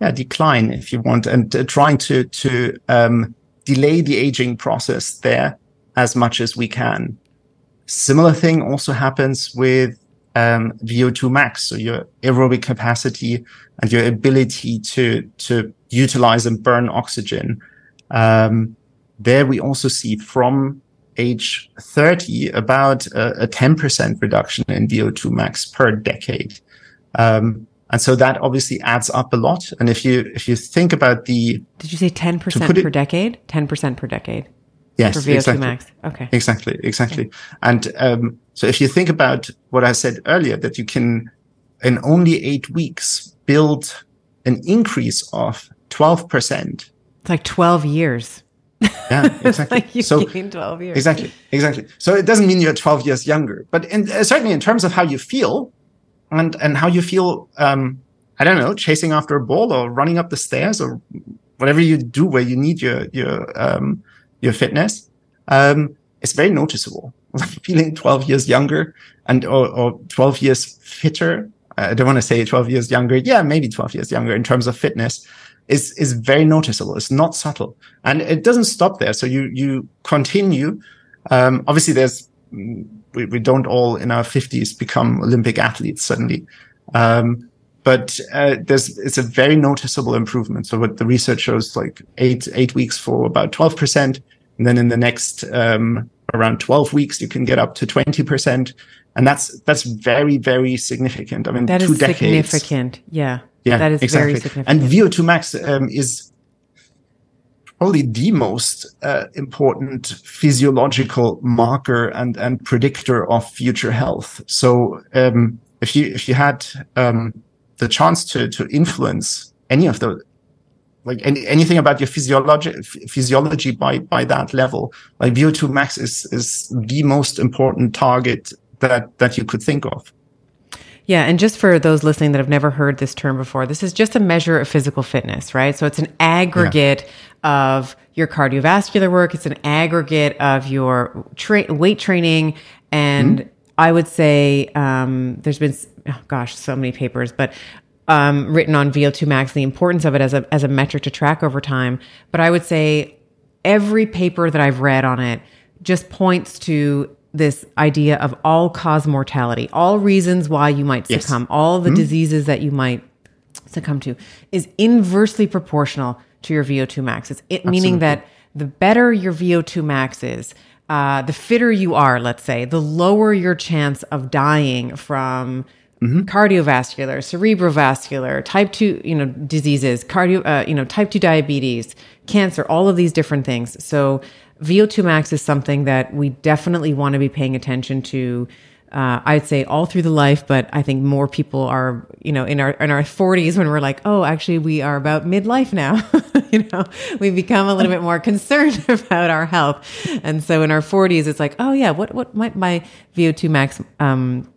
yeah decline if you want and uh, trying to to um, delay the aging process there as much as we can similar thing also happens with um, VO2 max so your aerobic capacity and your ability to to utilize and burn oxygen um, there we also see from age 30 about a, a 10% reduction in VO2 max per decade. Um, and so that obviously adds up a lot. And if you if you think about the did you say 10% per it, decade? 10% per decade. Yes, for VO2 exactly. max. Okay. Exactly, exactly. Okay. And um, so if you think about what I said earlier, that you can in only eight weeks build an increase of 12%. It's like 12 years. Yeah, exactly. like you so, gained 12 years. Exactly, exactly. So it doesn't mean you're 12 years younger, but in, uh, certainly in terms of how you feel and, and how you feel, um, I don't know, chasing after a ball or running up the stairs or whatever you do where you need your, your, um, your fitness, um, it's very noticeable. Feeling 12 years younger and, or, or 12 years fitter. I don't want to say 12 years younger. Yeah, maybe 12 years younger in terms of fitness is is very noticeable. It's not subtle, and it doesn't stop there. So you you continue. Um, obviously, there's we, we don't all in our fifties become Olympic athletes suddenly, um, but uh, there's it's a very noticeable improvement. So what the research shows, like eight eight weeks for about twelve percent, and then in the next um, around twelve weeks, you can get up to twenty percent, and that's that's very very significant. I mean, that two is decades, significant. Yeah. Yeah, that is exactly. very significant. And VO2 max um, is probably the most uh, important physiological marker and and predictor of future health. So um, if you if you had um, the chance to to influence any of the like any, anything about your physiology physiology by by that level, like VO2 max is is the most important target that that you could think of. Yeah, and just for those listening that have never heard this term before, this is just a measure of physical fitness, right? So it's an aggregate yeah. of your cardiovascular work, it's an aggregate of your tra- weight training, and mm-hmm. I would say um, there's been, oh gosh, so many papers, but um, written on VO2 max, the importance of it as a as a metric to track over time. But I would say every paper that I've read on it just points to this idea of all cause mortality, all reasons why you might succumb, yes. all the mm-hmm. diseases that you might succumb to is inversely proportional to your VO2 max. It's it, meaning that the better your VO2 max is, uh, the fitter you are, let's say, the lower your chance of dying from mm-hmm. cardiovascular, cerebrovascular, type 2, you know, diseases, cardio, uh, you know, type 2 diabetes, cancer, all of these different things. So VO2 max is something that we definitely want to be paying attention to. Uh, I'd say all through the life, but I think more people are, you know, in our in our 40s when we're like, oh, actually, we are about midlife now. you know, we become a little bit more concerned about our health, and so in our 40s, it's like, oh yeah, what what might my VO2 max um,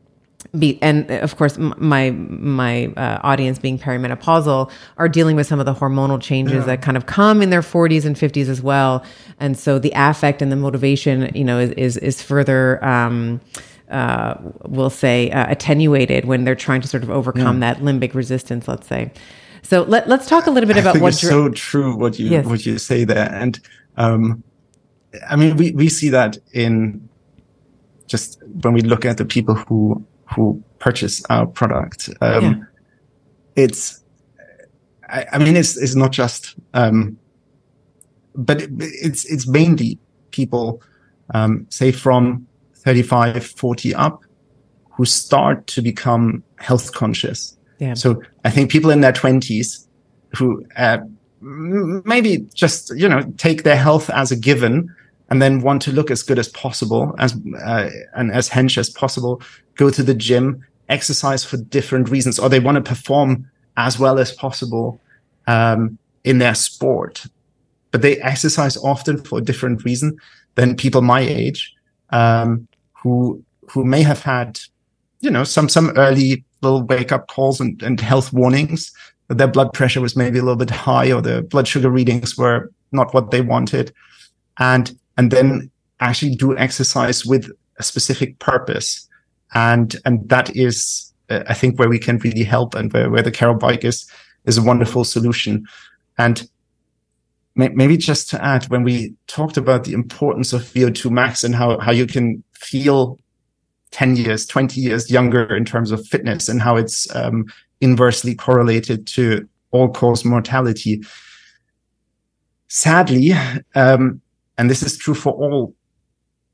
be, and of course, my my uh, audience being perimenopausal are dealing with some of the hormonal changes yeah. that kind of come in their 40s and 50s as well, and so the affect and the motivation, you know, is is, is further. Um, uh, we'll say uh, attenuated when they're trying to sort of overcome yeah. that limbic resistance. Let's say. So let, let's talk a little bit about what. It's so true what you yes. what you say there, and um, I mean we we see that in just when we look at the people who who purchase our product. Um, yeah. It's, I, I, mean, it's it's not just, um, but it, it's it's mainly people, um, say from 35, 40 up, who start to become health conscious. Yeah. So I think people in their twenties who uh, maybe just you know take their health as a given and then want to look as good as possible as uh, and as hench as possible go to the gym exercise for different reasons or they want to perform as well as possible um, in their sport but they exercise often for a different reason than people my age um, who who may have had you know some some early little wake up calls and, and health warnings that their blood pressure was maybe a little bit high or the blood sugar readings were not what they wanted. And and then actually do exercise with a specific purpose. And and that is uh, i think where we can really help and where, where the carol bike is is a wonderful solution. And maybe just to add when we talked about the importance of vo2 max and how how you can feel 10 years 20 years younger in terms of fitness and how it's um, inversely correlated to all cause mortality. Sadly, um, and this is true for all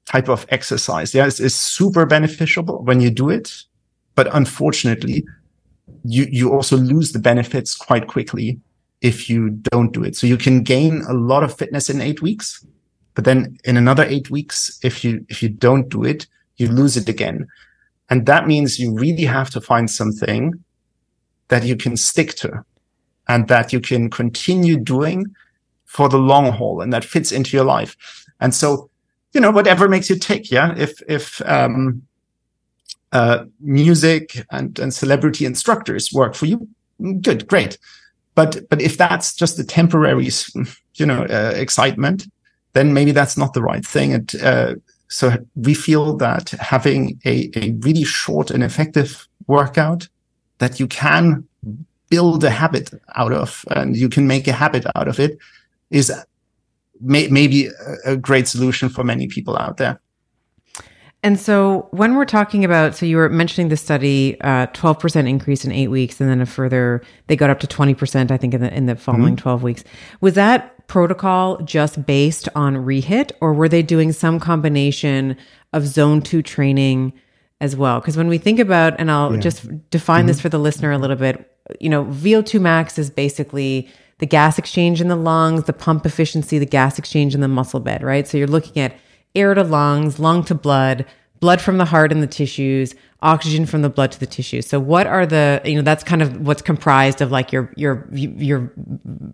type of exercise, yeah, it's, it's super beneficial when you do it, but unfortunately, you you also lose the benefits quite quickly if you don't do it. So you can gain a lot of fitness in eight weeks, but then in another eight weeks, if you if you don't do it, you lose it again. And that means you really have to find something that you can stick to and that you can continue doing for the long haul and that fits into your life. And so, you know, whatever makes you tick. Yeah. If, if, um, uh, music and, and celebrity instructors work for you, good, great. But, but if that's just a temporary, you know, uh, excitement, then maybe that's not the right thing. And, uh, so we feel that having a, a really short and effective workout that you can build a habit out of and you can make a habit out of it is may, maybe a, a great solution for many people out there. And so when we're talking about, so you were mentioning the study, uh, 12% increase in eight weeks, and then a further, they got up to 20%, I think, in the, in the following mm-hmm. 12 weeks. Was that protocol just based on rehit, or were they doing some combination of zone two training as well. Because when we think about, and I'll yeah. just define mm-hmm. this for the listener a little bit, you know, VO2 max is basically the gas exchange in the lungs, the pump efficiency, the gas exchange in the muscle bed, right? So you're looking at air to lungs, lung to blood, blood from the heart and the tissues, oxygen from the blood to the tissues. So what are the, you know, that's kind of what's comprised of like your, your, your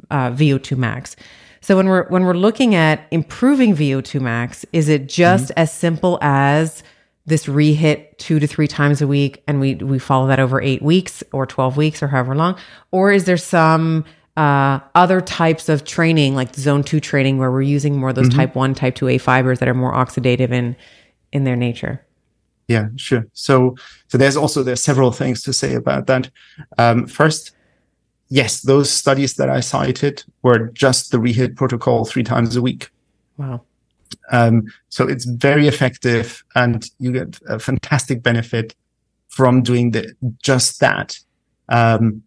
uh, VO2 max. So when we're, when we're looking at improving VO2 max, is it just mm-hmm. as simple as this rehit two to three times a week and we we follow that over eight weeks or 12 weeks or however long or is there some uh, other types of training like zone two training where we're using more of those mm-hmm. type 1 type 2a fibers that are more oxidative in in their nature. Yeah sure. So so there's also there's several things to say about that. Um, first yes those studies that i cited were just the rehit protocol three times a week. Wow. Um, so it's very effective and you get a fantastic benefit from doing the, just that. Um,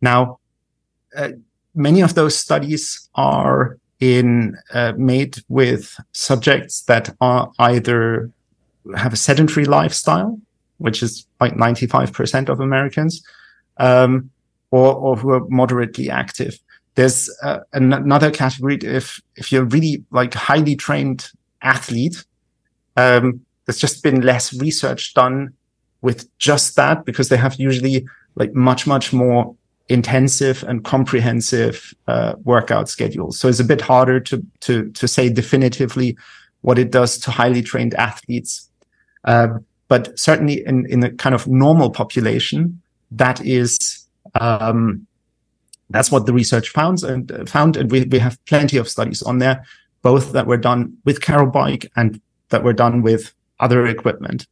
now, many of those studies are in uh, made with subjects that are either have a sedentary lifestyle, which is like 95% of Americans, um, or, or who are moderately active. There's uh, another category if if you're really like highly trained athlete. Um, there's just been less research done with just that because they have usually like much much more intensive and comprehensive uh, workout schedules. So it's a bit harder to to to say definitively what it does to highly trained athletes. Uh, but certainly in in a kind of normal population, that is um, that's what the research found and uh, found. And we, we have plenty of studies on there, both that were done with Carol Bike and that were done with other equipment,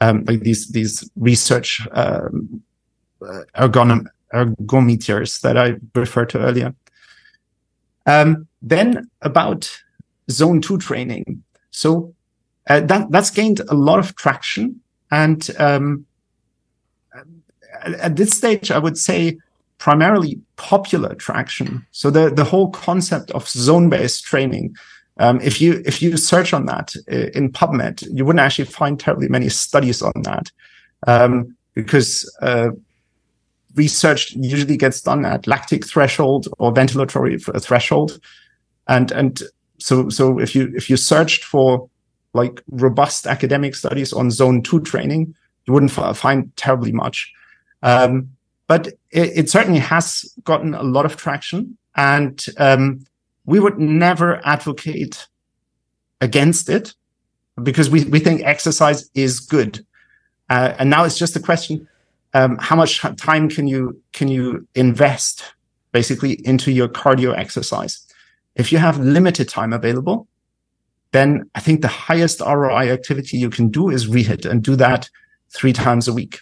um, like these, these research, um, ergonom- ergometers that I referred to earlier. Um, then about zone two training. So uh, that, that's gained a lot of traction and, um, at this stage, I would say primarily popular traction. So the, the whole concept of zone-based training, um, if you if you search on that uh, in PubMed, you wouldn't actually find terribly many studies on that, um, because uh, research usually gets done at lactic threshold or ventilatory threshold, and and so so if you if you searched for like robust academic studies on zone two training, you wouldn't find terribly much. Um, but it, it, certainly has gotten a lot of traction, and um, we would never advocate against it because we, we think exercise is good. Uh, and now it's just a question: um, how much time can you can you invest basically into your cardio exercise? If you have limited time available, then I think the highest ROI activity you can do is rehit and do that three times a week.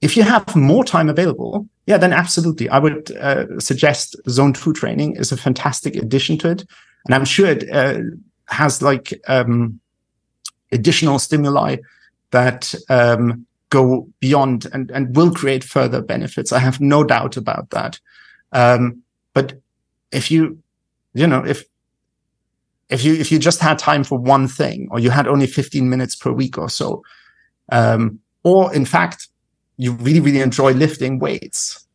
If you have more time available, yeah, then absolutely. I would uh, suggest zone two training is a fantastic addition to it. And I'm sure it uh, has like um, additional stimuli that um, go beyond and, and will create further benefits. I have no doubt about that. Um, but if you, you know, if, if you, if you just had time for one thing or you had only 15 minutes per week or so, um, or in fact, you really, really enjoy lifting weights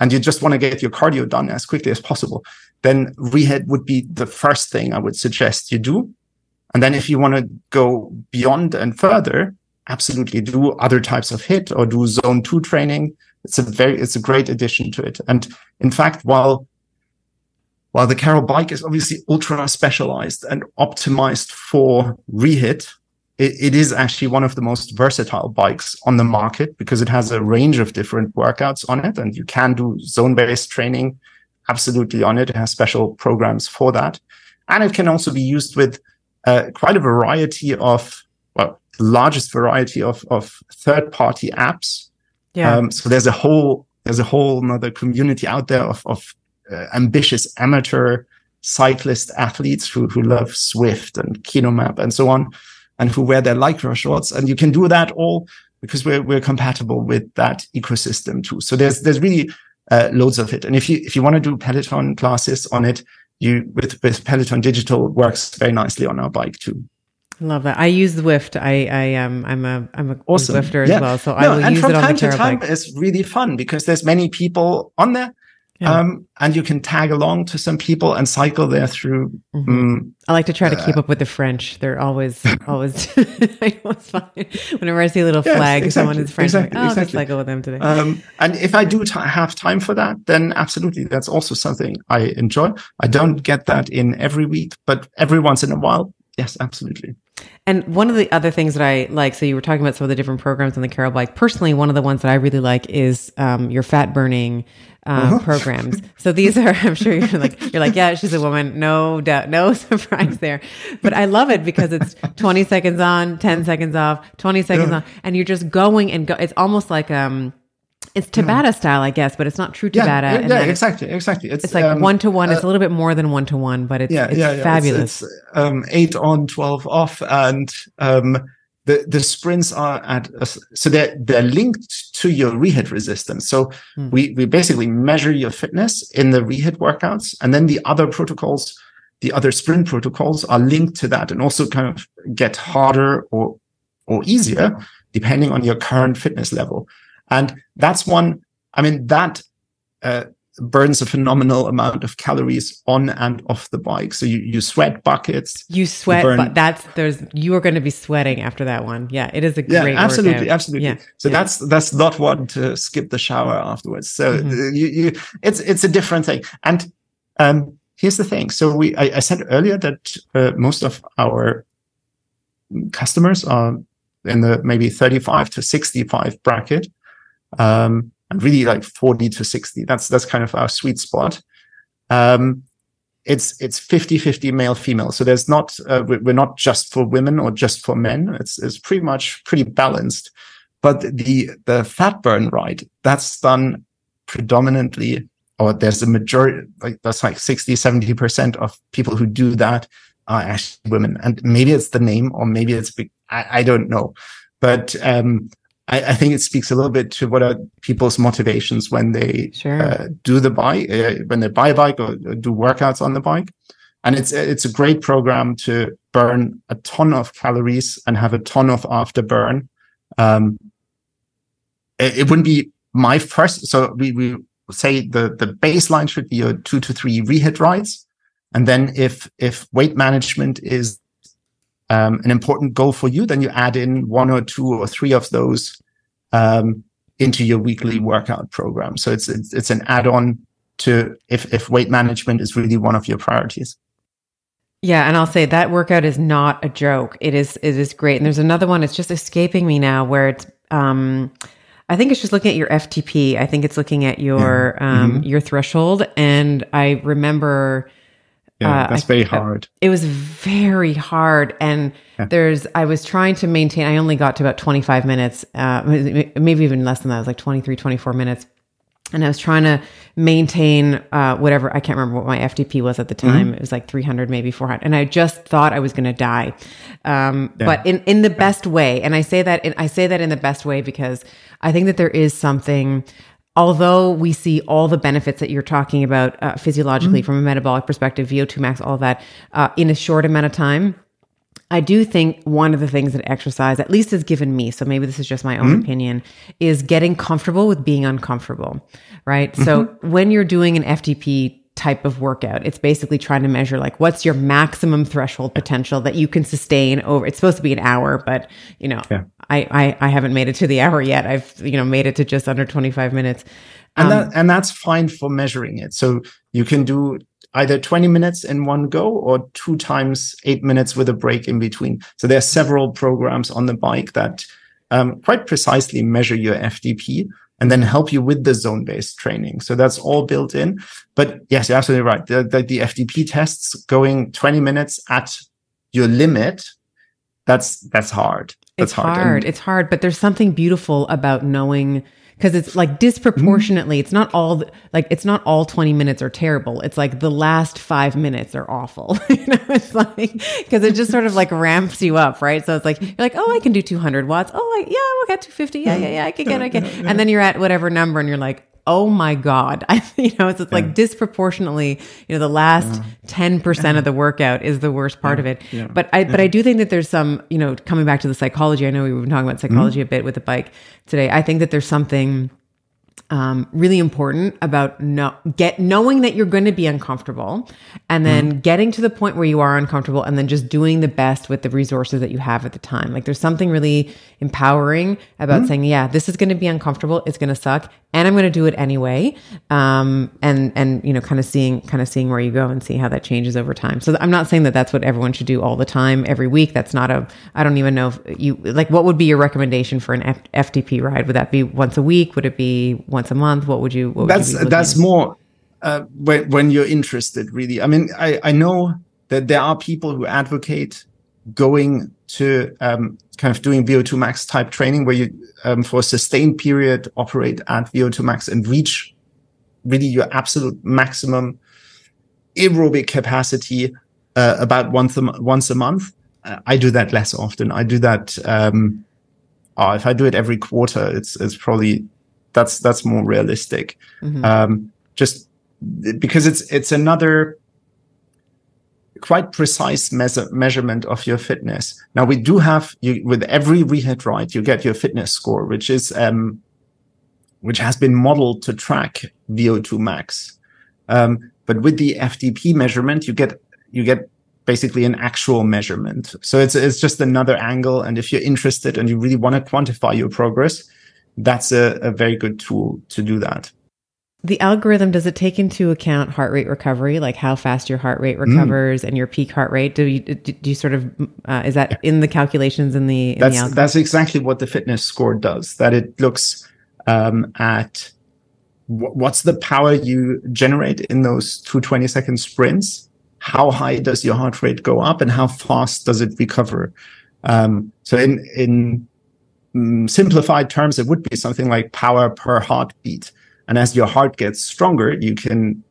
and you just want to get your cardio done as quickly as possible, then rehit would be the first thing I would suggest you do. And then if you want to go beyond and further, absolutely do other types of HIIT or do zone two training. It's a very, it's a great addition to it. And in fact, while while the Carol bike is obviously ultra specialized and optimized for rehit, it, it is actually one of the most versatile bikes on the market because it has a range of different workouts on it and you can do zone based training absolutely on it. It has special programs for that. And it can also be used with uh, quite a variety of, the largest variety of, of third party apps. Yeah. Um, so there's a whole, there's a whole another community out there of, of uh, ambitious amateur cyclist athletes who, who love Zwift and Kinomap and so on and who wear their lycra shorts. And you can do that all because we're, we're compatible with that ecosystem too. So there's, there's really uh, loads of it. And if you, if you want to do Peloton classes on it, you with, with Peloton digital works very nicely on our bike too. Love that. I use Zwift. I, I am, um, I'm a, I'm a awesome. Zwifter as yeah. well. So no, I will use it on the to time, bike. It's really fun because there's many people on there yeah. Um, and you can tag along to some people and cycle there through. Mm-hmm. Um, I like to try to keep uh, up with the French. They're always, always, I know it's fine. Whenever I see a little yes, flag, exactly, someone is French, exactly, like, oh, exactly. I'll cycle with them today. Um, and if I do t- have time for that, then absolutely, that's also something I enjoy. I don't get that in every week, but every once in a while, yes, absolutely. And one of the other things that I like, so you were talking about some of the different programs on the Carol Bike. Personally, one of the ones that I really like is um, your fat burning um, uh-huh. programs. So these are, I'm sure you're like, you're like, yeah, she's a woman. No doubt, no surprise there. But I love it because it's 20 seconds on, 10 seconds off, 20 seconds yeah. on, and you're just going and go. It's almost like, um, it's Tabata mm. style, I guess, but it's not true Tabata. Yeah, yeah, yeah exactly, exactly. It's, it's like one to one. It's a little bit more than one to one, but it's, yeah, it's yeah, fabulous. It's, it's um, eight on, twelve off, and um, the the sprints are at a, so they're they're linked to your rehit resistance. So mm. we we basically measure your fitness in the rehit workouts, and then the other protocols, the other sprint protocols, are linked to that, and also kind of get harder or or easier depending on your current fitness level. And that's one. I mean that. Uh, burns a phenomenal amount of calories on and off the bike. So you, you sweat buckets. You sweat, you but that's there's you are going to be sweating after that one. Yeah, it is a yeah, great absolutely, workout. absolutely. Yeah. So yeah. that's that's not one to skip the shower afterwards. So mm-hmm. you, you it's it's a different thing. And um, here's the thing. So we I, I said earlier that uh, most of our customers are in the maybe 35 to 65 bracket. Um, and really like 40 to 60. That's, that's kind of our sweet spot. Um, it's, it's 50, 50 male, female. So there's not, uh, we're not just for women or just for men. It's, it's pretty much pretty balanced. But the, the fat burn ride, that's done predominantly, or there's a majority, like that's like 60, 70% of people who do that are actually women. And maybe it's the name or maybe it's, I, I don't know. But, um, I, I, think it speaks a little bit to what are people's motivations when they sure. uh, do the bike, uh, when they buy a bike or, or, do workouts on the bike. And it's it's a great program to burn a ton of calories and have a ton of afterburn. Um, it, it wouldn't be my first. So we we say the the baseline should be your two to three rehit rides, and then if if weight management is um, an important goal for you, then you add in one or two or three of those um, into your weekly workout program. So it's it's, it's an add-on to if if weight management is really one of your priorities. Yeah, and I'll say that workout is not a joke. It is it is great. And there's another one. It's just escaping me now where it's um I think it's just looking at your FTP. I think it's looking at your yeah. um mm-hmm. your threshold. And I remember yeah, uh, that's very hard. It was very hard. And yeah. there's, I was trying to maintain, I only got to about 25 minutes, uh, maybe even less than that. It was like 23, 24 minutes. And I was trying to maintain uh, whatever, I can't remember what my FTP was at the time. Mm-hmm. It was like 300, maybe 400. And I just thought I was going to die. Um, yeah. But in, in the best way. And I say that, in, I say that in the best way because I think that there is something although we see all the benefits that you're talking about uh, physiologically mm-hmm. from a metabolic perspective, VO2 max, all that, uh, in a short amount of time, I do think one of the things that exercise, at least has given me, so maybe this is just my own mm-hmm. opinion, is getting comfortable with being uncomfortable, right? Mm-hmm. So when you're doing an FTP type of workout. It's basically trying to measure like what's your maximum threshold potential that you can sustain over. It's supposed to be an hour, but you know, yeah. I, I I haven't made it to the hour yet. I've you know made it to just under twenty five minutes, um, and that and that's fine for measuring it. So you can do either 20 minutes in one go or two times eight minutes with a break in between. So there are several programs on the bike that um, quite precisely measure your FTP and then help you with the zone based training. So that's all built in. But yes, you're absolutely right. The, the, the, FTP tests going 20 minutes at your limit, that's, that's hard. That's it's hard. hard. It's hard, but there's something beautiful about knowing because it's like disproportionately it's not all like it's not all 20 minutes are terrible. It's like the last five minutes are awful. You know it's like because it just sort of like ramps you up right? So it's like you're like oh i can do 200 watts. Oh I, yeah we'll get 250 yeah yeah yeah i can get i can and then you're at whatever number and you're like oh my god I, you know it's, it's like disproportionately you know the last ten percent of the workout is the worst part yeah. of it yeah. but i but i do think that there's some you know coming back to the psychology i know we've been talking about psychology mm-hmm. a bit with the bike today i think that there's something um, really important about no, get knowing that you're going to be uncomfortable and then mm. getting to the point where you are uncomfortable and then just doing the best with the resources that you have at the time. Like there's something really empowering about mm. saying, yeah, this is going to be uncomfortable. It's going to suck and I'm going to do it anyway. Um, and, and, you know, kind of seeing, kind of seeing where you go and see how that changes over time. So I'm not saying that that's what everyone should do all the time, every week. That's not a, I don't even know if you, like, what would be your recommendation for an F- FTP ride? Would that be once a week? Would it be once a month? What would you, what would that's, you that's at? more, uh, when, when you're interested really. I mean, I, I know that there are people who advocate going to um, kind of doing VO2 max type training where you, um, for a sustained period, operate at VO2 max and reach really your absolute maximum aerobic capacity uh, about once a, once a month. Uh, I do that less often. I do that. Um, oh, if I do it every quarter, it's it's probably that's that's more realistic. Mm-hmm. Um, just because it's it's another quite precise measure, measurement of your fitness. Now we do have you with every rehit ride, you get your fitness score, which is um, which has been modeled to track VO2 max. Um, but with the FTP measurement, you get you get basically an actual measurement. So it's it's just another angle. And if you're interested and you really want to quantify your progress, that's a, a very good tool to do that the algorithm does it take into account heart rate recovery? Like how fast your heart rate mm. recovers mm. and your peak heart rate? Do you do you sort of uh, is that in the calculations in the in that's the that's exactly what the fitness score does that it looks um, at w- what's the power you generate in those two 20 second sprints? How high does your heart rate go up and how fast does it recover? Um, so in in mm, simplified terms it would be something like power per heartbeat and as your heart gets stronger, you can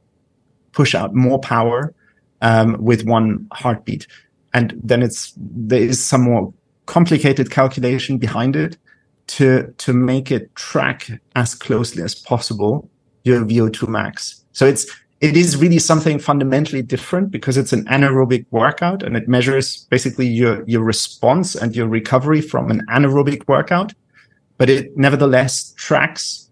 push out more power um, with one heartbeat. And then it's there is some more complicated calculation behind it. to to make it track as closely as possible your VO2 max. So it's it is really something fundamentally different because it's an anaerobic workout and it measures basically your your response and your recovery from an anaerobic workout, but it nevertheless tracks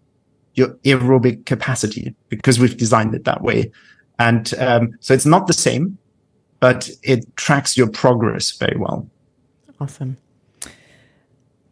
your aerobic capacity because we've designed it that way. And um, so it's not the same, but it tracks your progress very well. Awesome.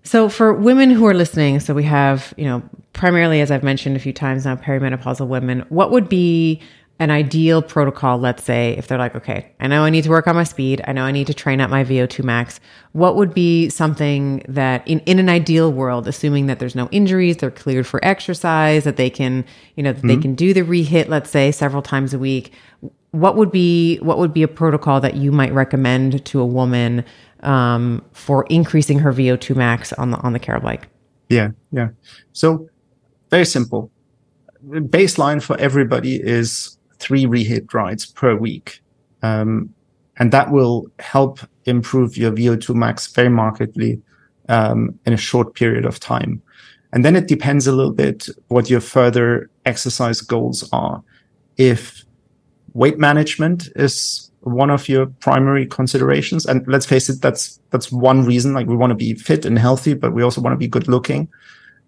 So for women who are listening, so we have, you know, primarily, as I've mentioned a few times now, perimenopausal women, what would be an ideal protocol, let's say, if they're like, okay, I know I need to work on my speed. I know I need to train up my VO2 max. What would be something that in, in an ideal world, assuming that there's no injuries, they're cleared for exercise, that they can, you know, mm-hmm. they can do the rehit, let's say, several times a week. What would be what would be a protocol that you might recommend to a woman um, for increasing her VO2 max on the on the Carol bike? Yeah, yeah. So very simple. Baseline for everybody is three rehit rides per week. Um, and that will help improve your VO2 max very markedly um, in a short period of time. And then it depends a little bit what your further exercise goals are. If weight management is one of your primary considerations, and let's face it, that's that's one reason. Like we want to be fit and healthy, but we also want to be good looking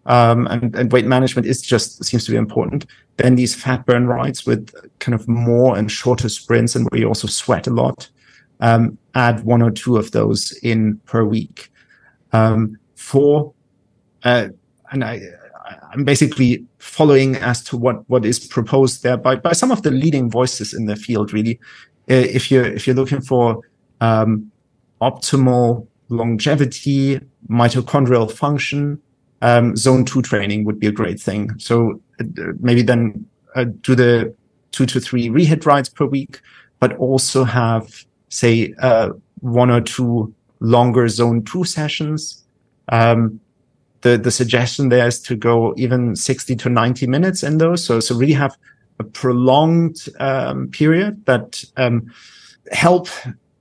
um, and, and weight management is just seems to be important. Then these fat burn rides with kind of more and shorter sprints, and where you also sweat a lot. Um, add one or two of those in per week. Um, for uh, and I, I'm basically following as to what what is proposed there by by some of the leading voices in the field. Really, uh, if you're if you're looking for um, optimal longevity, mitochondrial function, um, zone two training would be a great thing. So uh, maybe then uh, do the two to three rehit rides per week, but also have say uh, one or two longer zone two sessions. Um, the the suggestion there is to go even 60 to 90 minutes in those. So so really have a prolonged um, period that um, help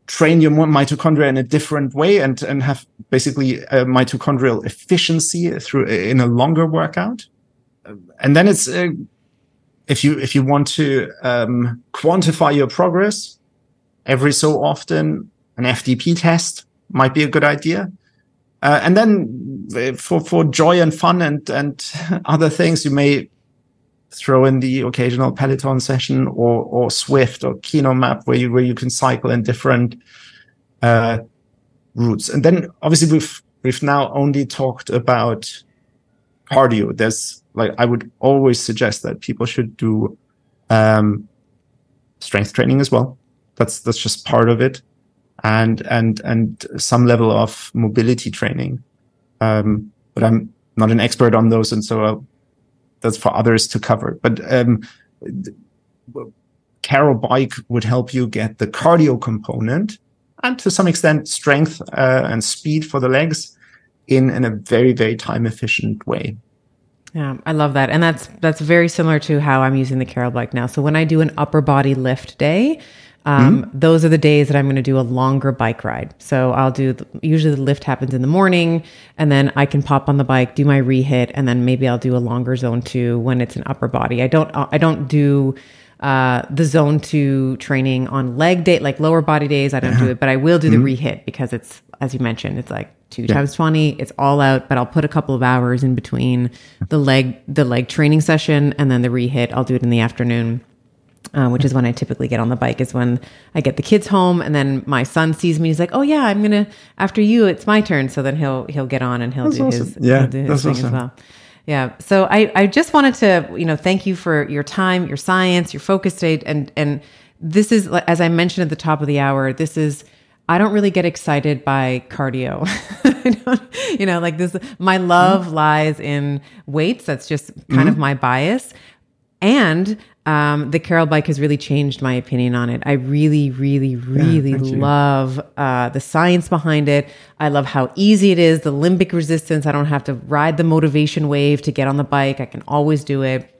train your mitochondria in a different way and, and have basically a mitochondrial efficiency through in a longer workout. And then it's, uh, if you, if you want to, um, quantify your progress every so often, an FTP test might be a good idea. Uh, and then uh, for, for joy and fun and, and other things, you may throw in the occasional Peloton session or or Zwift or Kinomap where you where you can cycle in different uh, routes. And then obviously we've we've now only talked about cardio. There's like I would always suggest that people should do um, strength training as well. That's that's just part of it, and and and some level of mobility training. Um, but I'm not an expert on those, and so I'll that's for others to cover. But um, Carol Bike would help you get the cardio component and to some extent strength uh, and speed for the legs in in a very very time efficient way. Yeah, I love that, and that's that's very similar to how I'm using the Carol Bike now. So when I do an upper body lift day, um, mm-hmm. Those are the days that I'm going to do a longer bike ride. So I'll do, the, usually the lift happens in the morning and then I can pop on the bike, do my rehit, and then maybe I'll do a longer zone two when it's an upper body. I don't, I don't do, uh, the zone two training on leg day, like lower body days. I don't do uh-huh. it, but I will do mm-hmm. the rehit because it's, as you mentioned, it's like two yeah. times 20. It's all out, but I'll put a couple of hours in between the leg, the leg training session and then the rehit. I'll do it in the afternoon uh, which is when I typically get on the bike, is when I get the kids home, and then my son sees me. He's like, "Oh yeah, I'm gonna after you. It's my turn." So then he'll he'll get on and he'll that's do awesome. his yeah, do his thing awesome. as well. Yeah. So I I just wanted to you know thank you for your time, your science, your focus state, and and this is as I mentioned at the top of the hour. This is I don't really get excited by cardio. you know, like this, my love mm-hmm. lies in weights. That's just kind mm-hmm. of my bias. And um, the Carol bike has really changed my opinion on it. I really, really, really yeah, love uh, the science behind it. I love how easy it is, the limbic resistance. I don't have to ride the motivation wave to get on the bike. I can always do it.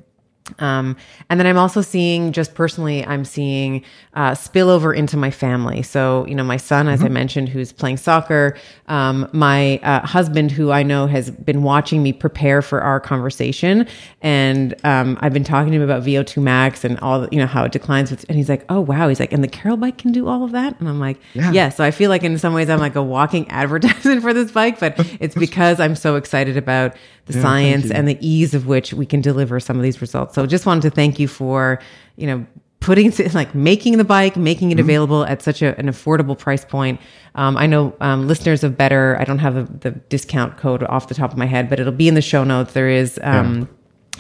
Um, and then I'm also seeing, just personally, I'm seeing uh, spillover into my family. So, you know, my son, as I mentioned, who's playing soccer, um, my uh, husband, who I know has been watching me prepare for our conversation, and um, I've been talking to him about VO2 max and all, the, you know, how it declines. With, and he's like, "Oh wow," he's like, "And the Carol bike can do all of that," and I'm like, "Yeah." yeah. So I feel like in some ways I'm like a walking advertisement for this bike, but it's because I'm so excited about the yeah, science and the ease of which we can deliver some of these results. So just wanted to thank you for, you know, putting like making the bike, making it mm-hmm. available at such a, an affordable price point. Um, I know um, listeners of Better. I don't have a, the discount code off the top of my head, but it'll be in the show notes. There is um, yeah.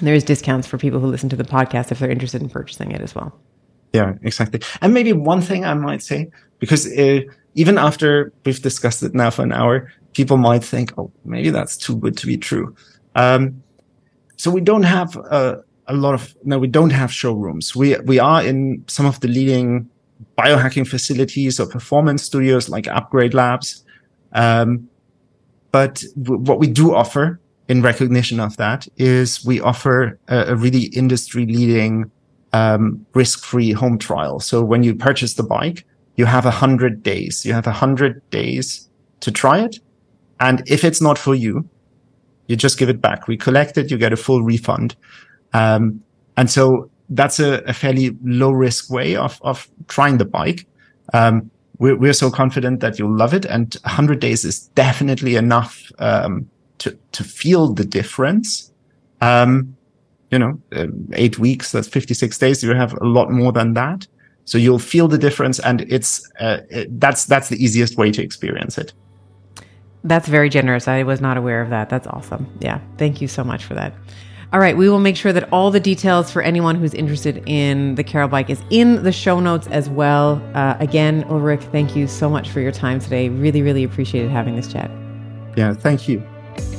there is discounts for people who listen to the podcast if they're interested in purchasing it as well. Yeah, exactly. And maybe one thing I might say because uh, even after we've discussed it now for an hour, people might think, "Oh, maybe that's too good to be true." Um, so we don't have a, a lot of no, we don't have showrooms. We we are in some of the leading biohacking facilities or performance studios like Upgrade Labs. Um, but w- what we do offer in recognition of that is we offer a, a really industry leading um, risk-free home trial. So when you purchase the bike, you have a hundred days. You have a hundred days to try it. And if it's not for you, you just give it back. We collect it. You get a full refund. Um, and so that's a, a, fairly low risk way of, of trying the bike. Um, we're, we're, so confident that you'll love it. And 100 days is definitely enough, um, to, to feel the difference. Um, you know, uh, eight weeks, that's 56 days. You have a lot more than that. So you'll feel the difference and it's, uh, it, that's, that's the easiest way to experience it. That's very generous. I was not aware of that. That's awesome. Yeah. Thank you so much for that. All right, we will make sure that all the details for anyone who's interested in the Carol bike is in the show notes as well. Uh, again, Ulrich, thank you so much for your time today. Really, really appreciated having this chat. Yeah, thank you.